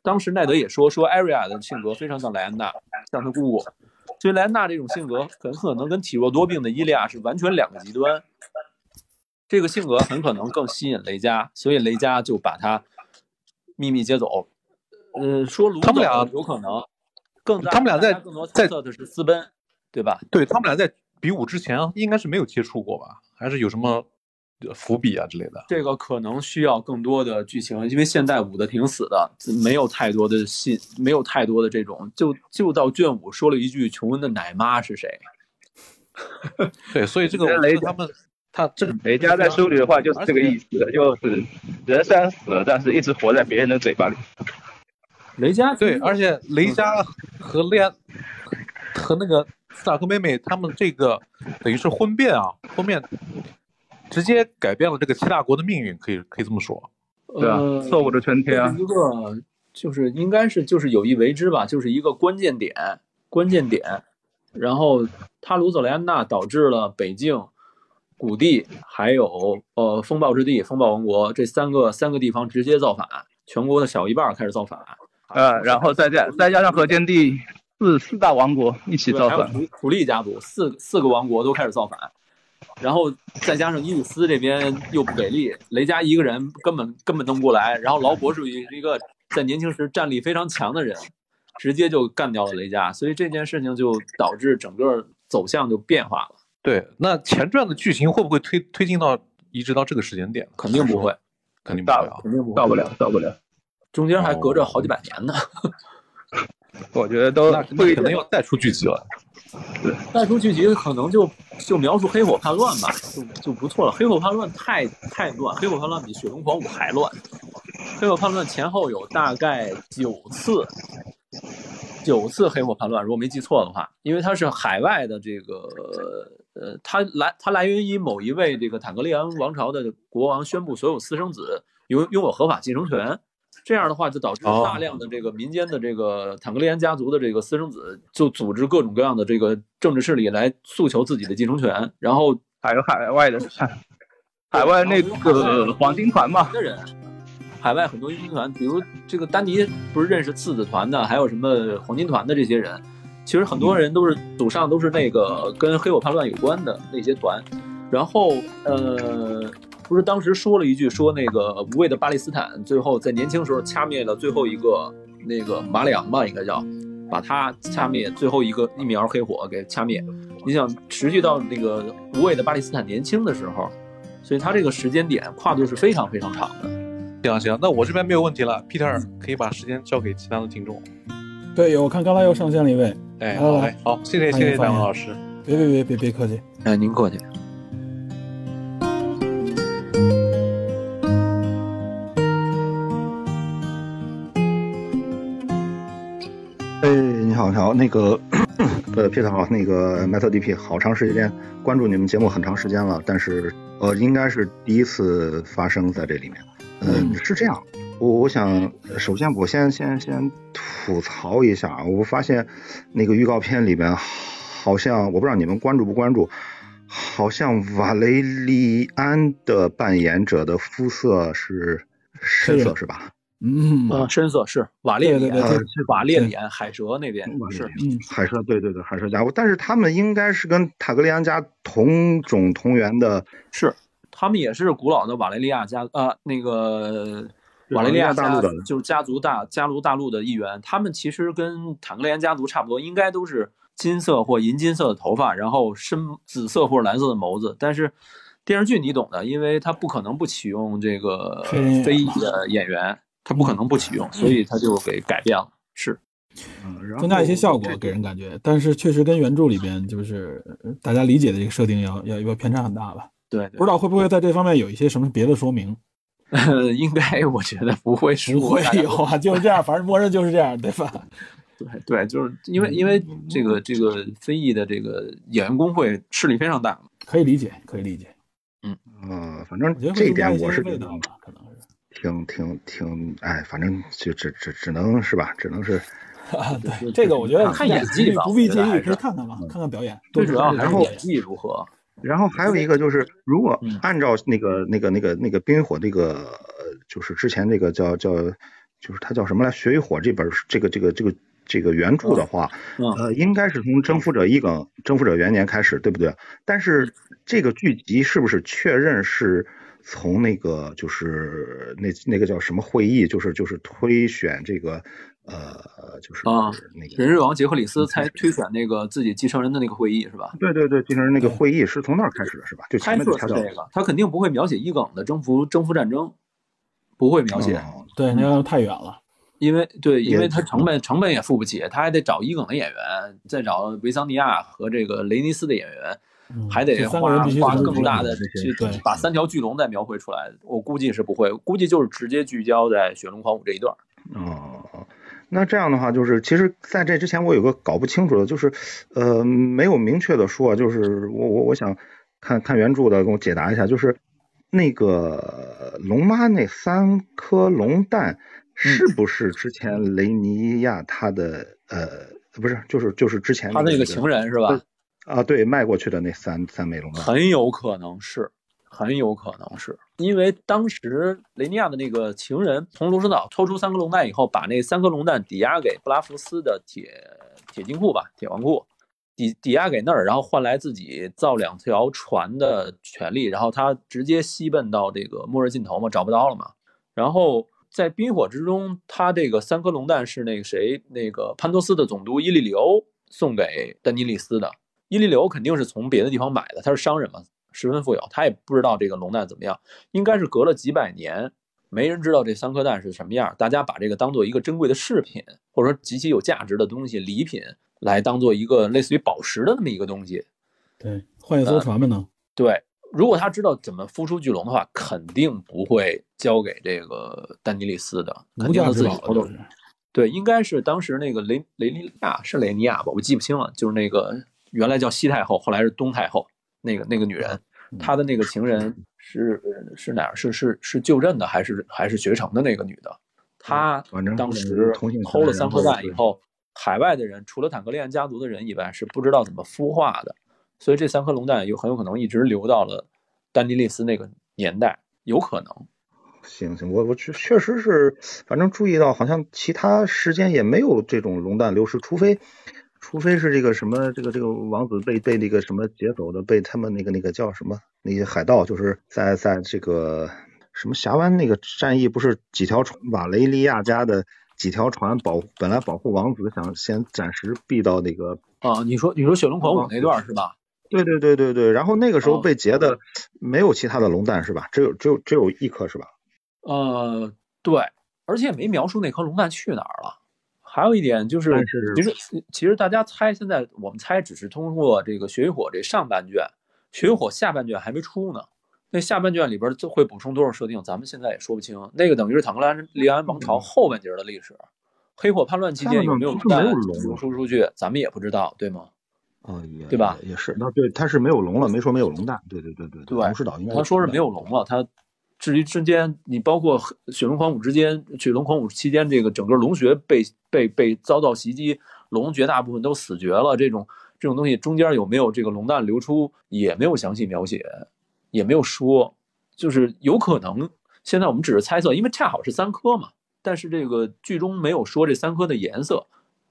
当时奈德也说说艾瑞亚的性格非常像莱安娜，像她姑姑。所以莱安娜这种性格很可能跟体弱多病的伊利亚是完全两个极端。这个性格很可能更吸引雷佳，所以雷佳就把他秘密接走。嗯，说卢他们俩有可能更他们俩在更多猜测的是私奔，对吧？对他们俩在比武之前应该是没有接触过吧？还是有什么？伏笔啊之类的，这个可能需要更多的剧情，因为现在舞的挺死的，没有太多的信，没有太多的这种，就就到卷五说了一句琼恩的奶妈是谁？对，所以这个雷他们他这个雷家在书里的话就是这个意思，就是人虽然死了，但是一直活在别人的嘴巴里。雷家对，而且雷家和恋和那个斯塔克妹妹他们这个等于是婚变啊，婚变。直接改变了这个七大国的命运，可以可以这么说，对啊，错误的全天啊，一个就是应该是就是有意为之吧，就是一个关键点，关键点。然后他卢佐雷安娜导致了北境、谷地还有呃风暴之地、风暴王国这三个三个地方直接造反，全国的小一半开始造反，呃，然后再加再加上河间地四四大王国一起造反，普利家族四四个王国都开始造反。然后再加上伊里斯这边又不给力，雷佳一个人根本根本弄不过来。然后劳勃是一个在年轻时战力非常强的人，直接就干掉了雷佳，所以这件事情就导致整个走向就变化了。对，那前传的剧情会不会推推进到一直到这个时间点？肯定不会，肯定不了，肯定不到不了，到不了，中间还隔着好几百年呢。我觉得都会可能要再出剧集了。对，再出剧集可能就就描述黑火叛乱吧，就就不错了。黑火叛乱太太乱，黑火叛乱比血龙狂舞还乱。黑火叛乱前后有大概九次，九次黑火叛乱，如果没记错的话，因为它是海外的这个呃，它来它来源于某一位这个坦格利安王朝的国王宣布所有私生子拥拥有合法继承权。这样的话，就导致大量的这个民间的这个坦格利安家族的这个私生子，就组织各种各样的这个政治势力来诉求自己的继承权。然后还有海外的，海外那个黄金团嘛的人，海外很多英雄团，比如这个丹尼不是认识次子团的，还有什么黄金团的这些人，其实很多人都是祖上都是那个跟黑火叛乱有关的那些团。然后呃。不是当时说了一句，说那个无畏的巴勒斯坦最后在年轻时候掐灭了最后一个那个马里昂吧，应该叫，把他掐灭最后一个一苗黑火给掐灭。你想持续到那个无畏的巴勒斯坦年轻的时候，所以他这个时间点跨度是非常非常长的。行行，那我这边没有问题了，Peter 可以把时间交给其他的听众。对，我看刚才又上线了一位，哎，好嘞，好，谢谢谢谢张老师，别别别别别客气，哎，您客气。好，那个，呃，Peter 好，那个 Metal DP，好长时间关注你们节目很长时间了，但是呃，应该是第一次发生在这里面。嗯，是这样，我我想首先我先先先吐槽一下，我发现那个预告片里边好像我不知道你们关注不关注，好像瓦雷利安的扮演者的肤色是深色是吧？嗯啊，深色是瓦列脸，是瓦列里，海蛇那边是，嗯，海蛇，对对对，海蛇家伙，但是他们应该是跟塔格利安家同种同源的，是，他们也是古老的瓦雷利亚家，呃，那个瓦雷利亚大陆的，就是家族大家族大陆的一员，他们其实跟塔格利安家族差不多，应该都是金色或银金色的头发，然后深紫色或者蓝色的眸子，但是电视剧你懂的，因为他不可能不启用这个非裔的演员。他不可能不启用，所以他就给改变了，是，嗯增加一些效果给人感觉，但是确实跟原著里边就是大家理解的这个设定要要要偏差很大吧？对，不知道会不会在这方面有一些什么别的说明？应该我觉得不会，不会有啊，就是这样，反正默认就是这样，对吧？对对，就是因为因为这个这个非裔的这个演员工会势力非常大，可以理解，可以理解，嗯呃，反正这一点我是觉得可能。挺挺挺，哎，反正就只只只能是吧，只能是 啊。对，这个我觉得看演技不必介意，可以看看嘛，看看表演。最主要还是演技如何。然后还有一个就是，如果按照那个那个那个那个冰与火这个，就是之前那个叫叫就是它叫什么来，《血与火》这本这个这个这个这个原著的话，呃，应该是从征服者一梗征服者元年开始，对不对？但是这个剧集是不是确认是从那个就是那那个叫什么会议，就是就是推选这个呃就是啊那个人瑞王杰克里斯才推选那个自己继承人的那个会议是吧？对对对，继承人那个会议是从那儿开始的是吧？就猜测是这个，他肯定不会描写伊耿的征服征服战争。不会描写，对，那太远了，因为对，因为他成本成本也付不起，他还得找伊耿的演员，再找维桑尼亚和这个雷尼斯的演员，还得花花更大的去把三条巨龙再描绘出来。我估计是不会，估计就是直接聚焦在雪龙狂舞这一段。哦，那这样的话，就是其实在这之前我有个搞不清楚的，就是呃，没有明确的说，就是我我我想看看原著的，给我解答一下，就是。那个龙妈那三颗龙蛋是不是之前雷尼亚他的呃不是就是就是之前他那个情人是吧？啊，对，卖过去的那三三枚龙蛋，很有可能是，很有可能是因为当时雷尼亚的那个情人从卢森岛抽出三颗龙蛋以后，把那三颗龙蛋抵押给布拉福斯的铁铁金库吧，铁王库。抵抵押给那儿，然后换来自己造两条船的权利，然后他直接西奔到这个末日尽头嘛，找不到了嘛。然后在冰火之中，他这个三颗龙蛋是那个谁，那个潘多斯的总督伊利里欧送给丹尼利斯的。伊利流肯定是从别的地方买的，他是商人嘛，十分富有，他也不知道这个龙蛋怎么样，应该是隔了几百年，没人知道这三颗蛋是什么样，大家把这个当做一个珍贵的饰品，或者说极其有价值的东西礼品。来当做一个类似于宝石的那么一个东西，对，换一艘船嘛呢？对，如果他知道怎么孵出巨龙的话，肯定不会交给这个丹尼利斯的，肯定是自己偷走。对，应该是当时那个雷雷尼亚是雷尼亚吧，我记不清了，就是那个原来叫西太后，后来是东太后，那个那个女人，她的那个情人是是哪儿？是是是就任的还是还是学成的那个女的？她当时偷了三颗蛋以后。海外的人除了坦格利安家族的人以外是不知道怎么孵化的，所以这三颗龙蛋有很有可能一直留到了丹尼利斯那个年代，有可能。行行，我我确确实是，反正注意到好像其他时间也没有这种龙蛋流失，除非除非是这个什么这个这个王子被被那个什么劫走的，被他们那个那个叫什么那些海盗，就是在在这个什么峡湾那个战役，不是几条船瓦雷利亚家的。几条船保本来保护王子，想先暂时避到那个啊，你说你说雪龙狂舞那段是吧？对对对对对，然后那个时候被劫的没有其他的龙蛋是吧？只有只有只有一颗是吧？呃，对，而且也没描述那颗龙蛋去哪儿了。还有一点就是，其实其实大家猜，现在我们猜只是通过这个血与火这上半卷，血与火下半卷还没出呢。那下半卷里边就会补充多少设定，咱们现在也说不清。那个等于是坦格利安王朝后半截的历史，黑火叛乱期间有没有蛋流输出去，咱们也不知道，对吗？啊，也对吧？也是，那对，他是没有龙了，没说没有龙蛋。对对对对对，龙石岛应该他说是没有龙了。他至于之间，你包括雪龙狂舞之间，雪龙狂舞期间，这个整个龙穴被被被遭到袭击，龙绝大部分都死绝了。这种这种东西中间有没有这个龙蛋流出，也没有详细描写。也没有说，就是有可能。现在我们只是猜测，因为恰好是三颗嘛。但是这个剧中没有说这三颗的颜色。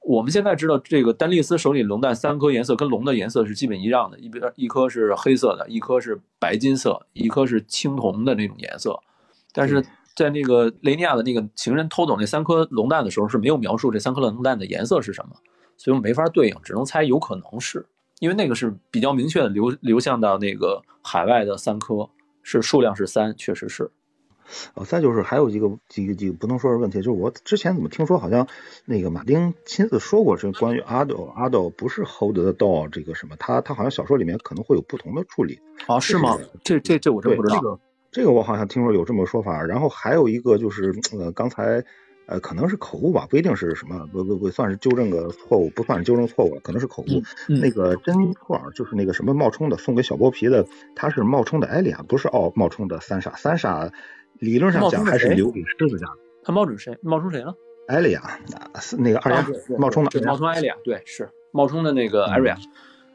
我们现在知道，这个丹利斯手里龙蛋三颗颜色跟龙的颜色是基本一样的，一边一颗是黑色的，一颗是白金色，一颗是青铜的那种颜色。但是在那个雷尼亚的那个情人偷走那三颗龙蛋的时候，是没有描述这三颗龙蛋的颜色是什么，所以我们没法对应，只能猜有可能是。因为那个是比较明确的流流向到那个海外的三颗，是数量是三，确实是。哦，再就是还有一个几个几个不能说是问题，就是我之前怎么听说好像那个马丁亲自说过，是关于阿斗阿斗不是 hold 得到这个什么，他他好像小说里面可能会有不同的处理。啊，是吗？这这这我真不知道。这个这个我好像听说有这么个说法，然后还有一个就是呃刚才。呃，可能是口误吧，不一定是什么，不不不算是纠正个错误，不算是纠正错误，可能是口误。那个珍妮特尔就是那个什么冒充的，送给小剥皮的，他是冒充的艾莉亚，不是奥冒充的三傻。三傻理论上讲还是留给狮子家的。他冒准谁？冒充谁了？艾利亚，那个二丫冒充的。冒充艾利亚，对，是冒充的那个艾利亚。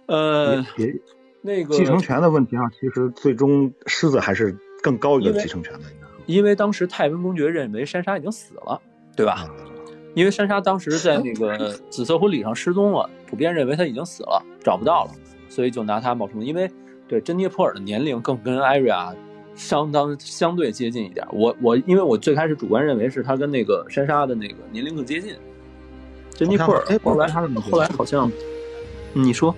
呃，那个继承权的问题上，其实最终狮子还是更高一个继承权的，应该。因为当时泰温公爵认为珊莎已经死了。对吧？因为珊莎当时在那个紫色婚礼上失踪了，普遍认为她已经死了，找不到了，所以就拿她冒充。因为对珍妮普尔的年龄更跟艾瑞亚相当相对接近一点。我我因为我最开始主观认为是他跟那个珊莎的那个年龄更接近。珍妮珀尔后来后来好像，你说。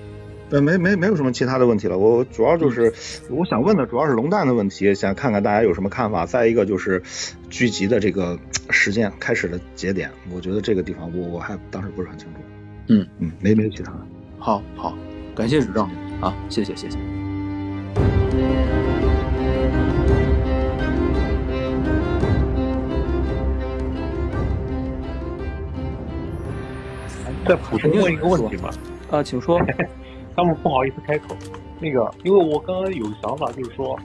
对，没没没有什么其他的问题了。我主要就是我想问的主要是龙蛋的问题，想看看大家有什么看法。再一个就是剧集的这个时间开始的节点，我觉得这个地方我我还当时不是很清楚。嗯嗯，没没有其他的。好好，感谢指正啊，谢谢谢谢。再补充问一个问题吧。啊，请说。他们不好意思开口，那个，因为我刚刚有个想法，就是说，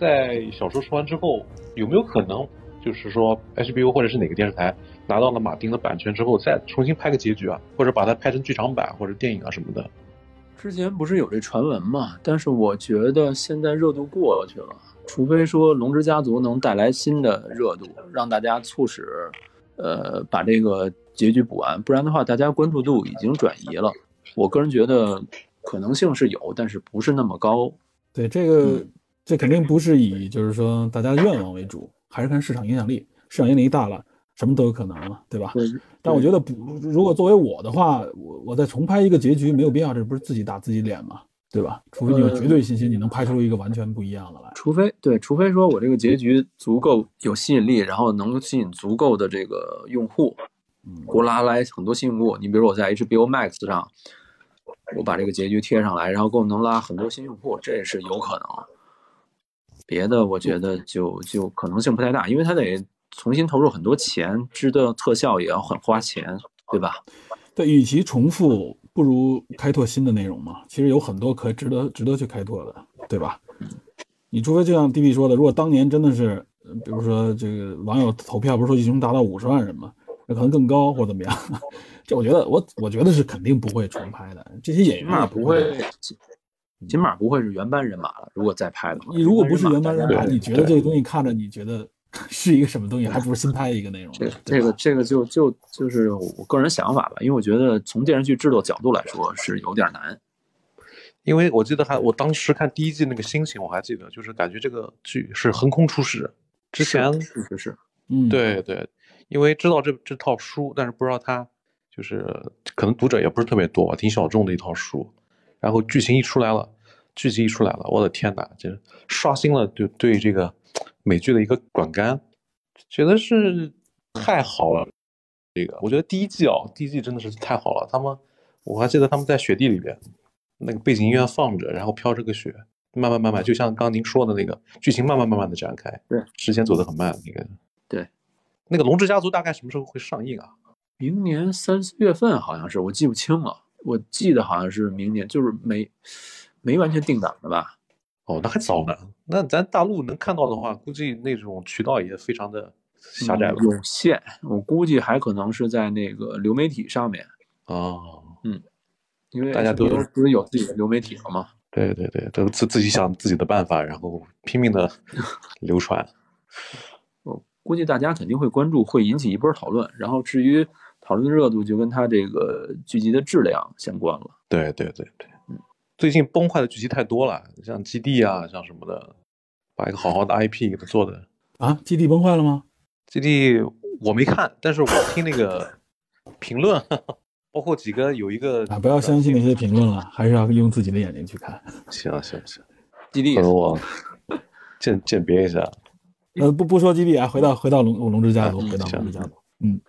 在小说出完之后，有没有可能，就是说 HBO 或者是哪个电视台拿到了马丁的版权之后，再重新拍个结局啊，或者把它拍成剧场版或者电影啊什么的？之前不是有这传闻嘛？但是我觉得现在热度过去了，除非说《龙之家族》能带来新的热度，让大家促使，呃，把这个结局补完，不然的话，大家关注度已经转移了。我个人觉得。可能性是有，但是不是那么高。对这个，这肯定不是以就是说大家的愿望为主，还是看市场影响力。市场影响力大了，什么都有可能了，对吧？但我觉得不，如果作为我的话，我我再重拍一个结局没有必要，这不是自己打自己脸吗？对吧？除非你有绝对信心，你能拍出一个完全不一样的来。除非对，除非说我这个结局足够有吸引力，然后能吸引足够的这个用户，给我拉来很多新用户。你比如我在 HBO Max 上。我把这个结局贴上来，然后给我能拉很多新用户，这是有可能。别的我觉得就就可能性不太大，因为他得重新投入很多钱，制的特效也要很花钱，对吧？对，与其重复，不如开拓新的内容嘛。其实有很多可值得值得去开拓的，对吧？你除非就像 D B 说的，如果当年真的是，比如说这个网友投票，不是说最终达到五十万人吗？那可能更高或者怎么样？这我觉得，我我觉得是肯定不会重拍的。这些演员也不会，起码不会是原班人马了。如果再拍的话，你如果不是原班人马，你觉得这个东西看着你觉得 是一个什么东西？还不如新拍一个内容。这这个这个就就就是我个人想法吧，因为我觉得从电视剧制作角度来说是有点难。因为我记得还我当时看第一季那个心情，我还记得，就是感觉这个剧是横空出世。之前是是是，嗯，对对。因为知道这这套书，但是不知道它就是可能读者也不是特别多，挺小众的一套书。然后剧情一出来了，剧集一出来了，我的天哪，就刷新了对对这个美剧的一个观感，觉得是太好了。这个我觉得第一季哦，第一季真的是太好了。他们我还记得他们在雪地里边，那个背景音乐放着，然后飘着个雪，慢慢慢慢，就像刚刚您说的那个剧情慢慢慢慢的展开，对，时间走得很慢，那个对。那个《龙之家族》大概什么时候会上映啊？明年三四月份好像是，我记不清了。我记得好像是明年，就是没没完全定档的吧？哦，那还早呢。那咱大陆能看到的话，估计那种渠道也非常的狭窄了，有限。我估计还可能是在那个流媒体上面。哦，嗯，因为大家都不是有自己的流媒体了吗？对对对，都自自己想自己的办法，然后拼命的流传。估计大家肯定会关注，会引起一波讨论。然后至于讨论的热度，就跟它这个剧集的质量相关了。对对对对，嗯，最近崩坏的剧集太多了，像基地啊，像什么的，把一个好好的 IP 给它做的啊，基地崩坏了吗？基地我没看，但是我听那个评论，包括几个有一个啊，不要相信那些评论了，还是要用自己的眼睛去看。行行行，基地等我鉴鉴别一下。呃，不不说基地啊，回到回到龙龙之家族，回到龙之家族。嗯，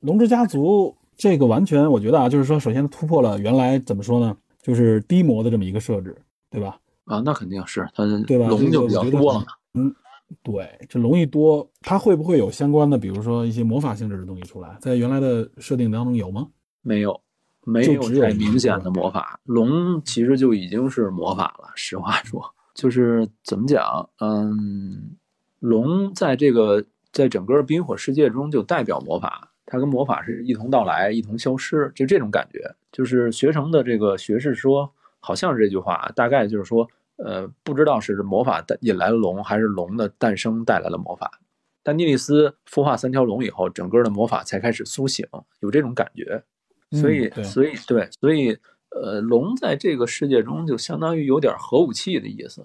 龙之家族这个完全，我觉得啊，就是说，首先突破了原来怎么说呢，就是低魔的这么一个设置，对吧？啊，那肯定是它，对吧？龙就比较多了。嗯，对，这龙一多，它会不会有相关的，比如说一些魔法性质的东西出来？在原来的设定当中有吗？没有，没有太明显的魔法。龙其实就已经是魔法了。实话说，就是怎么讲，嗯。龙在这个在整个冰火世界中就代表魔法，它跟魔法是一同到来，一同消失，就这种感觉。就是学成的这个学士说，好像是这句话，大概就是说，呃，不知道是魔法引来了龙，还是龙的诞生带来了魔法。但尼利斯孵化三条龙以后，整个的魔法才开始苏醒，有这种感觉。所以，所以，对，所以，呃，龙在这个世界中就相当于有点核武器的意思。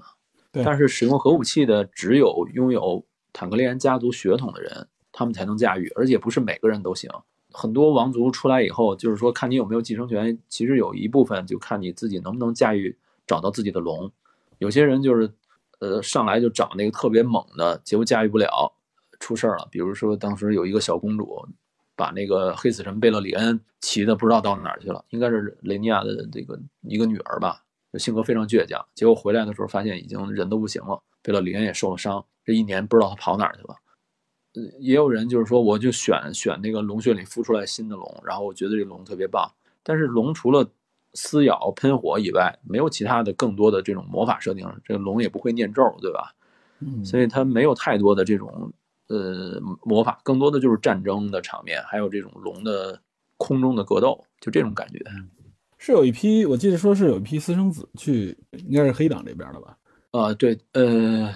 但是使用核武器的只有拥有坦格利安家族血统的人，他们才能驾驭，而且不是每个人都行。很多王族出来以后，就是说看你有没有继承权，其实有一部分就看你自己能不能驾驭，找到自己的龙。有些人就是，呃，上来就找那个特别猛的，结果驾驭不了，出事儿了。比如说当时有一个小公主，把那个黑死神贝勒里恩骑的不知道到哪儿去了，应该是雷尼亚的这个一个女儿吧，性格非常倔强。结果回来的时候发现已经人都不行了，贝勒里恩也受了伤，这一年不知道他跑哪儿去了。也有人就是说，我就选选那个龙穴里孵出来新的龙，然后我觉得这龙特别棒。但是龙除了撕咬、喷火以外，没有其他的更多的这种魔法设定。这个龙也不会念咒，对吧？嗯，所以它没有太多的这种呃魔法，更多的就是战争的场面，还有这种龙的空中的格斗，就这种感觉。是有一批，我记得说是有一批私生子去，应该是黑党这边的吧？啊，对，呃，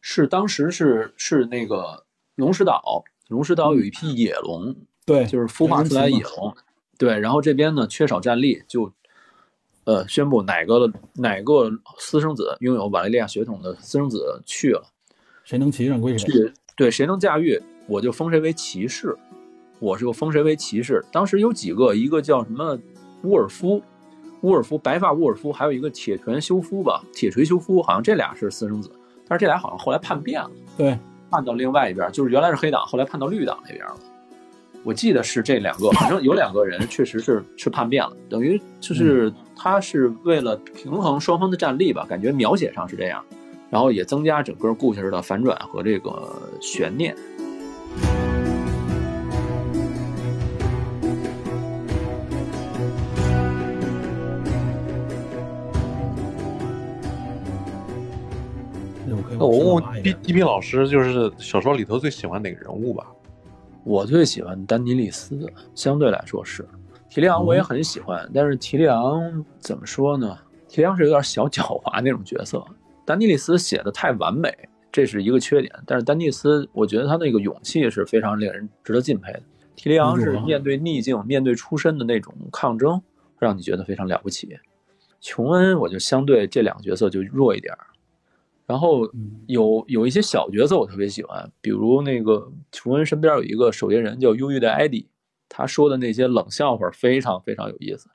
是当时是是那个。龙石岛，龙石岛有一批野龙，对，就是孵化出来野龙，对。然后这边呢缺少战力，就呃宣布哪个哪个私生子拥有瓦雷利亚血统的私生子去了，谁能骑上归谁。对，谁能驾驭，我就封谁为骑士。我是封谁为骑士。当时有几个，一个叫什么乌尔夫，沃尔夫白发沃尔夫，还有一个铁拳修夫吧，铁锤修夫，好像这俩是私生子，但是这俩好像后来叛变了。对。叛到另外一边，就是原来是黑党，后来叛到绿党那边了。我记得是这两个，反正有两个人确实是是叛变了，等于就是他是为了平衡双方的战力吧，感觉描写上是这样，然后也增加整个故事的反转和这个悬念。那我问 D D B 老师，就是小说里头最喜欢哪个人物吧？我最喜欢丹尼利斯，相对来说是提利昂，我也很喜欢。但是提利昂怎么说呢？提利昂是有点小狡猾那种角色，丹尼利斯写的太完美，这是一个缺点。但是丹尼斯，我觉得他那个勇气是非常令人值得敬佩的。提利昂是面对逆境、面对出身的那种抗争，让你觉得非常了不起。琼恩，我就相对这两个角色就弱一点。然后有有一些小角色我特别喜欢，比如那个琼恩身边有一个守夜人叫忧郁的艾迪，他说的那些冷笑话非常非常有意思。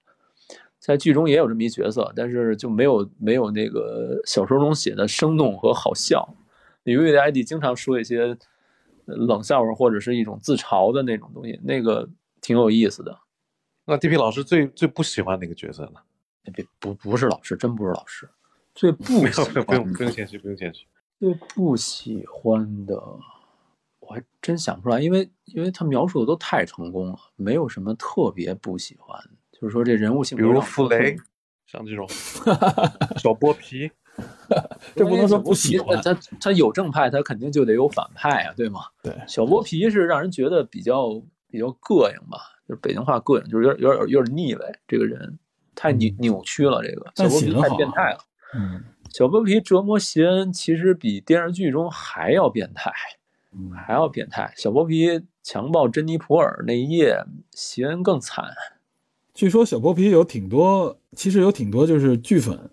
在剧中也有这么一角色，但是就没有没有那个小说中写的生动和好笑。忧郁的艾迪经常说一些冷笑话或者是一种自嘲的那种东西，那个挺有意思的。那 D P 老师最最不喜欢哪个角色呢？别不不是老师，真不是老师。最 不喜欢不用不用谦虚不用谦虚。最不喜欢的，我还真想不出来，因为因为他描述的都太成功了，没有什么特别不喜欢。就是说这人物性格，比如弗雷，像这种 小剥皮，这不能说不喜欢。他他有正派，他肯定就得有反派啊，对吗？对，小剥皮是让人觉得比较比较膈应吧，就是北京话膈应，就是有点有点有点腻歪。这个人太扭扭曲了，这个小剥皮太变态了。嗯，小剥皮折磨席恩，其实比电视剧中还要变态，还要变态。小剥皮强暴珍妮普尔那一夜，席恩更惨。据说小剥皮有挺多，其实有挺多就是剧粉，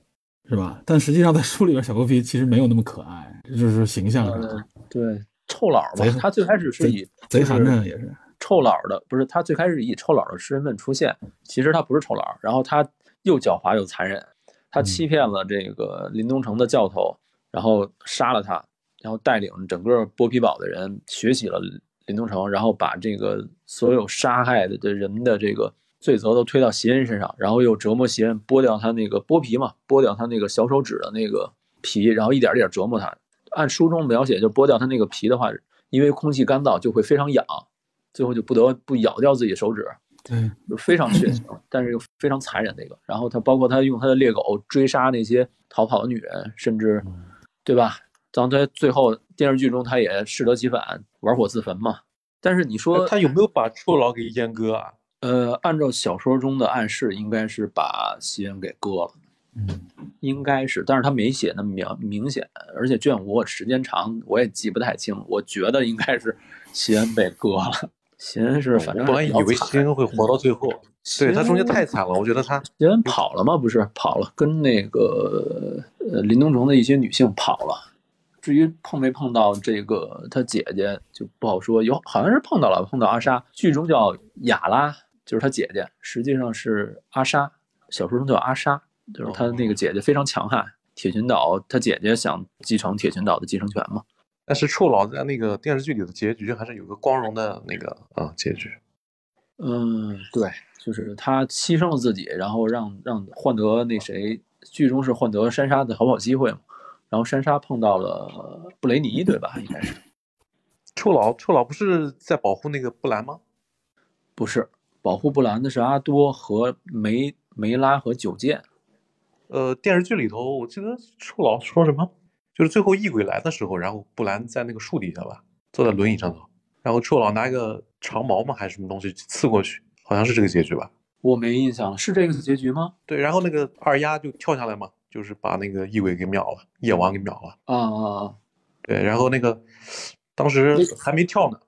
是吧？但实际上在书里边，小剥皮其实没有那么可爱，就是形象上。对，臭老吧。他最开始是以贼寒碜也是臭老的，不是他最开始以臭老的身份出现，其实他不是臭老，然后他又狡猾又残忍。他欺骗了这个林东城的教头，然后杀了他，然后带领整个剥皮堡的人学习了林东城，然后把这个所有杀害的的人的这个罪责都推到席恩身上，然后又折磨席恩，剥掉他那个剥皮嘛，剥掉他那个小手指的那个皮，然后一点一点折磨他。按书中描写，就剥掉他那个皮的话，因为空气干燥就会非常痒，最后就不得不咬掉自己手指。对，非常血腥，但是又非常残忍的一个。然后他包括他用他的猎狗追杀那些逃跑的女人，甚至，对吧？当他最后电视剧中他也适得其反，玩火自焚嘛。但是你说他有没有把臭老给阉割啊？呃，按照小说中的暗示，应该是把席恩给割了。嗯，应该是，但是他没写那么明明显，而且卷五时间长，我也记不太清。我觉得应该是席恩被割了。席恩是，反正本来以为席恩会活到最后，对他中间太惨了。我觉得他席恩跑了吗？不是跑了，跟那个呃林东城的一些女性跑了。至于碰没碰到这个他姐姐就不好说，有好像是碰到了，碰到阿莎。剧中叫雅拉，就是他姐姐，实际上是阿莎。小说中叫阿莎，就是他那个姐姐非常强悍。铁群岛他姐姐想继承铁群岛的继承权嘛？但是臭老在那个电视剧里的结局还是有个光荣的那个啊结局。嗯，对，就是他牺牲了自己，然后让让换得那谁，剧中是换得珊莎的逃跑机会嘛。然后珊莎碰到了布雷尼，对吧？应该是。臭老，臭老不是在保护那个布兰吗？不是，保护布兰的是阿多和梅梅拉和九剑。呃，电视剧里头我记得臭老说什么，就是最后异鬼来的时候，然后布兰在那个树底下吧，坐在轮椅上头，然后臭老拿一个长矛嘛还是什么东西刺过去，好像是这个结局吧？我没印象，是这个结局吗？对，然后那个二丫就跳下来嘛。就是把那个异鬼给秒了，夜王给秒了啊啊啊！对，然后那个当时还没跳呢，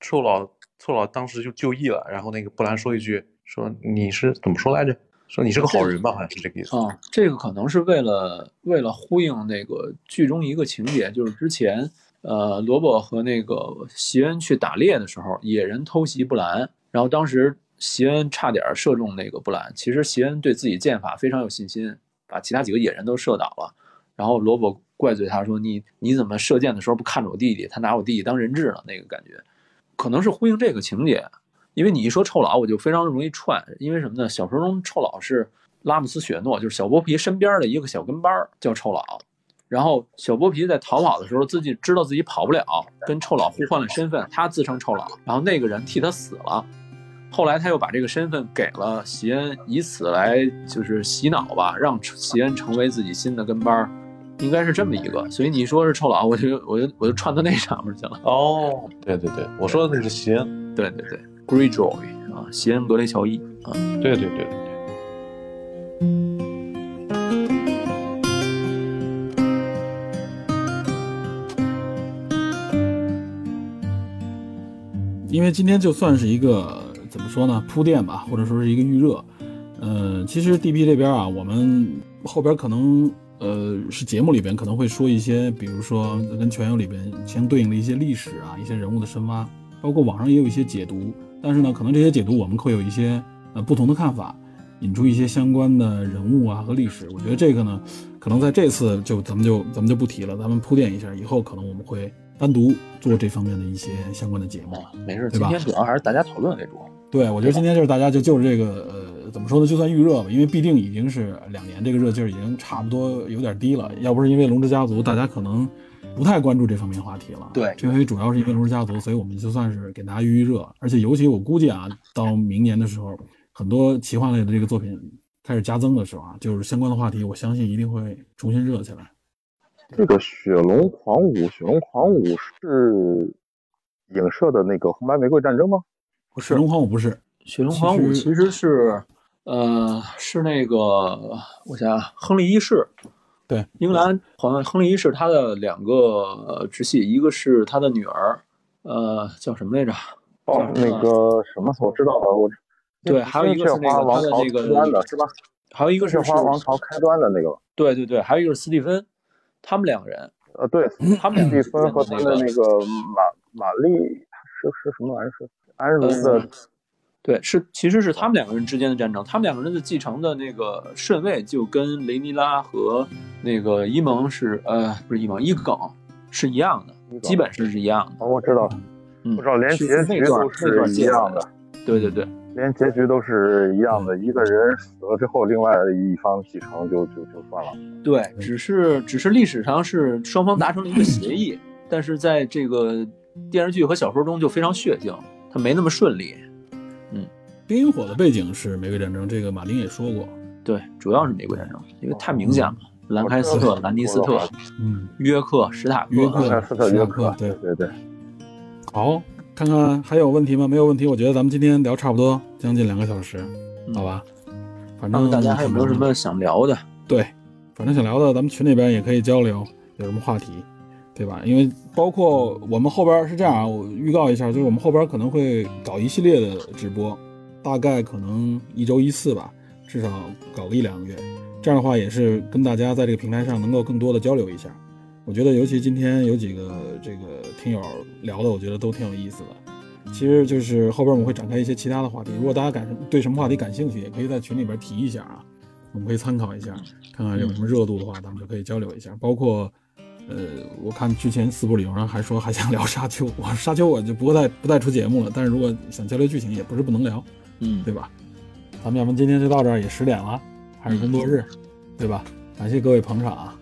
臭老臭老当时就就义了，然后那个布兰说一句，说你是怎么说来着？说你是个好人吧，好像是这个意思啊。这个可能是为了为了呼应那个剧中一个情节，就是之前呃罗伯和那个席恩去打猎的时候，野人偷袭布兰，然后当时席恩差点射中那个布兰，其实席恩对自己剑法非常有信心。把其他几个野人都射倒了，然后罗伯怪罪他说：“你你怎么射箭的时候不看着我弟弟？他拿我弟弟当人质了？”那个感觉，可能是呼应这个情节。因为你一说臭老，我就非常容易串。因为什么呢？小说中臭老是拉姆斯雪诺，就是小剥皮身边的一个小跟班叫臭老。然后小剥皮在逃跑的时候，自己知道自己跑不了，跟臭老互换了身份，他自称臭老，然后那个人替他死了。后来他又把这个身份给了席恩，以此来就是洗脑吧，让席恩成为自己新的跟班儿，应该是这么一个。所以你说是臭老，我就我就我就串到那上面去了。哦，对对对，我说的那是席恩，对对对，Greyjoy 啊，席恩格雷乔伊啊，对对对对对。因为今天就算是一个。怎么说呢？铺垫吧，或者说是一个预热。呃，其实 D P 这边啊，我们后边可能呃是节目里边可能会说一些，比如说跟全游里边相对应的一些历史啊，一些人物的深挖，包括网上也有一些解读。但是呢，可能这些解读我们会有一些呃不同的看法，引出一些相关的人物啊和历史。我觉得这个呢，可能在这次就咱们就咱们就不提了，咱们铺垫一下，以后可能我们会单独做这方面的一些相关的节目。没事，今天主要还是大家讨论为主。对，我觉得今天就是大家就就是这个，呃，怎么说呢？就算预热吧，因为毕竟已经是两年，这个热劲儿已经差不多有点低了。要不是因为龙之家族，大家可能不太关注这方面话题了。对，这回主要是因为龙氏家族，所以我们就算是给大家预预热。而且尤其我估计啊，到明年的时候，很多奇幻类的这个作品开始加增的时候啊，就是相关的话题，我相信一定会重新热起来。这个雪龙狂舞，雪龙狂舞是影射的那个红白玫瑰战争吗？雪龙狂舞不是，雪龙狂舞其实是，呃，是那个，我想想，亨利一世，对，英格兰好像亨利一世他的两个直系，一个是他的女儿，呃，叫什么来着？哦，那个什么，我知道了，我对，还有一个是那个他的那个是吧？还有一个是花王朝开端的那个，对对对，还有一个是斯蒂芬，他们两个人，呃，对，他们斯蒂芬和他的那个玛玛丽是是什么玩意儿是？安茹的，对，是其实是他们两个人之间的战争，他们两个人的继承的那个顺位就跟雷尼拉和那个伊蒙是，呃，不是伊蒙，伊耿是一样的，基本是是一样的。哦，我知道，嗯，我知道，连结局都是一样的。对对对，连结局都是一样的，一个人死了之后，另外一方继承就就就算了。对，只是只是历史上是双方达成了一个协议，但是在这个电视剧和小说中就非常血腥。它没那么顺利，嗯，冰与火的背景是玫瑰战争，这个马丁也说过，对，主要是玫瑰战争，因为太明显了，兰开斯特、兰尼斯特，嗯，约克、史塔克、约克、史塔约克，对。对对。好，看看还有问题吗？没有问题，我觉得咱们今天聊差不多，将近两个小时，好吧？反正大家还有没有什么想聊的？对，反正想聊的，咱们群里边也可以交流，有什么话题，对吧？因为包括我们后边是这样啊，我预告一下，就是我们后边可能会搞一系列的直播，大概可能一周一次吧，至少搞个一两个月。这样的话也是跟大家在这个平台上能够更多的交流一下。我觉得尤其今天有几个这个听友聊的，我觉得都挺有意思的。其实就是后边我们会展开一些其他的话题，如果大家感对什么话题感兴趣，也可以在群里边提一下啊，我们可以参考一下，看看有什么热度的话，咱们就可以交流一下。包括，呃，我看之前四部里有人还说还想聊沙丘，我沙丘我就不再不再出节目了，但是如果想交流剧情，也不是不能聊，嗯，对吧？咱们要不今天就到这儿，也十点了，还是工作日，对吧？感谢各位捧场啊！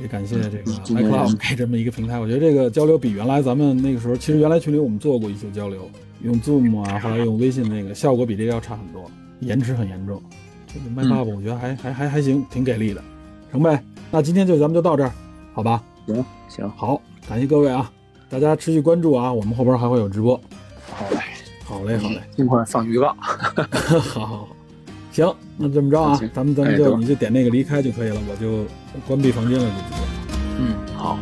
也感谢这个 iCloud 给这么一个平台，我觉得这个交流比原来咱们那个时候，其实原来群里我们做过一些交流，用 Zoom 啊，后来用微信那个效果比这个要差很多，延迟很严重。这个 iCloud 我觉得还还还还行，挺给力的，成呗。那今天就咱们就到这儿，好吧？行行，好，感谢各位啊，大家持续关注啊，我们后边还会有直播。好嘞，好嘞，好嘞，尽快放预告。好好好。行，那这么着啊，咱们咱们就你就点那个离开就可以了，我就关闭房间了，就直接。嗯，好。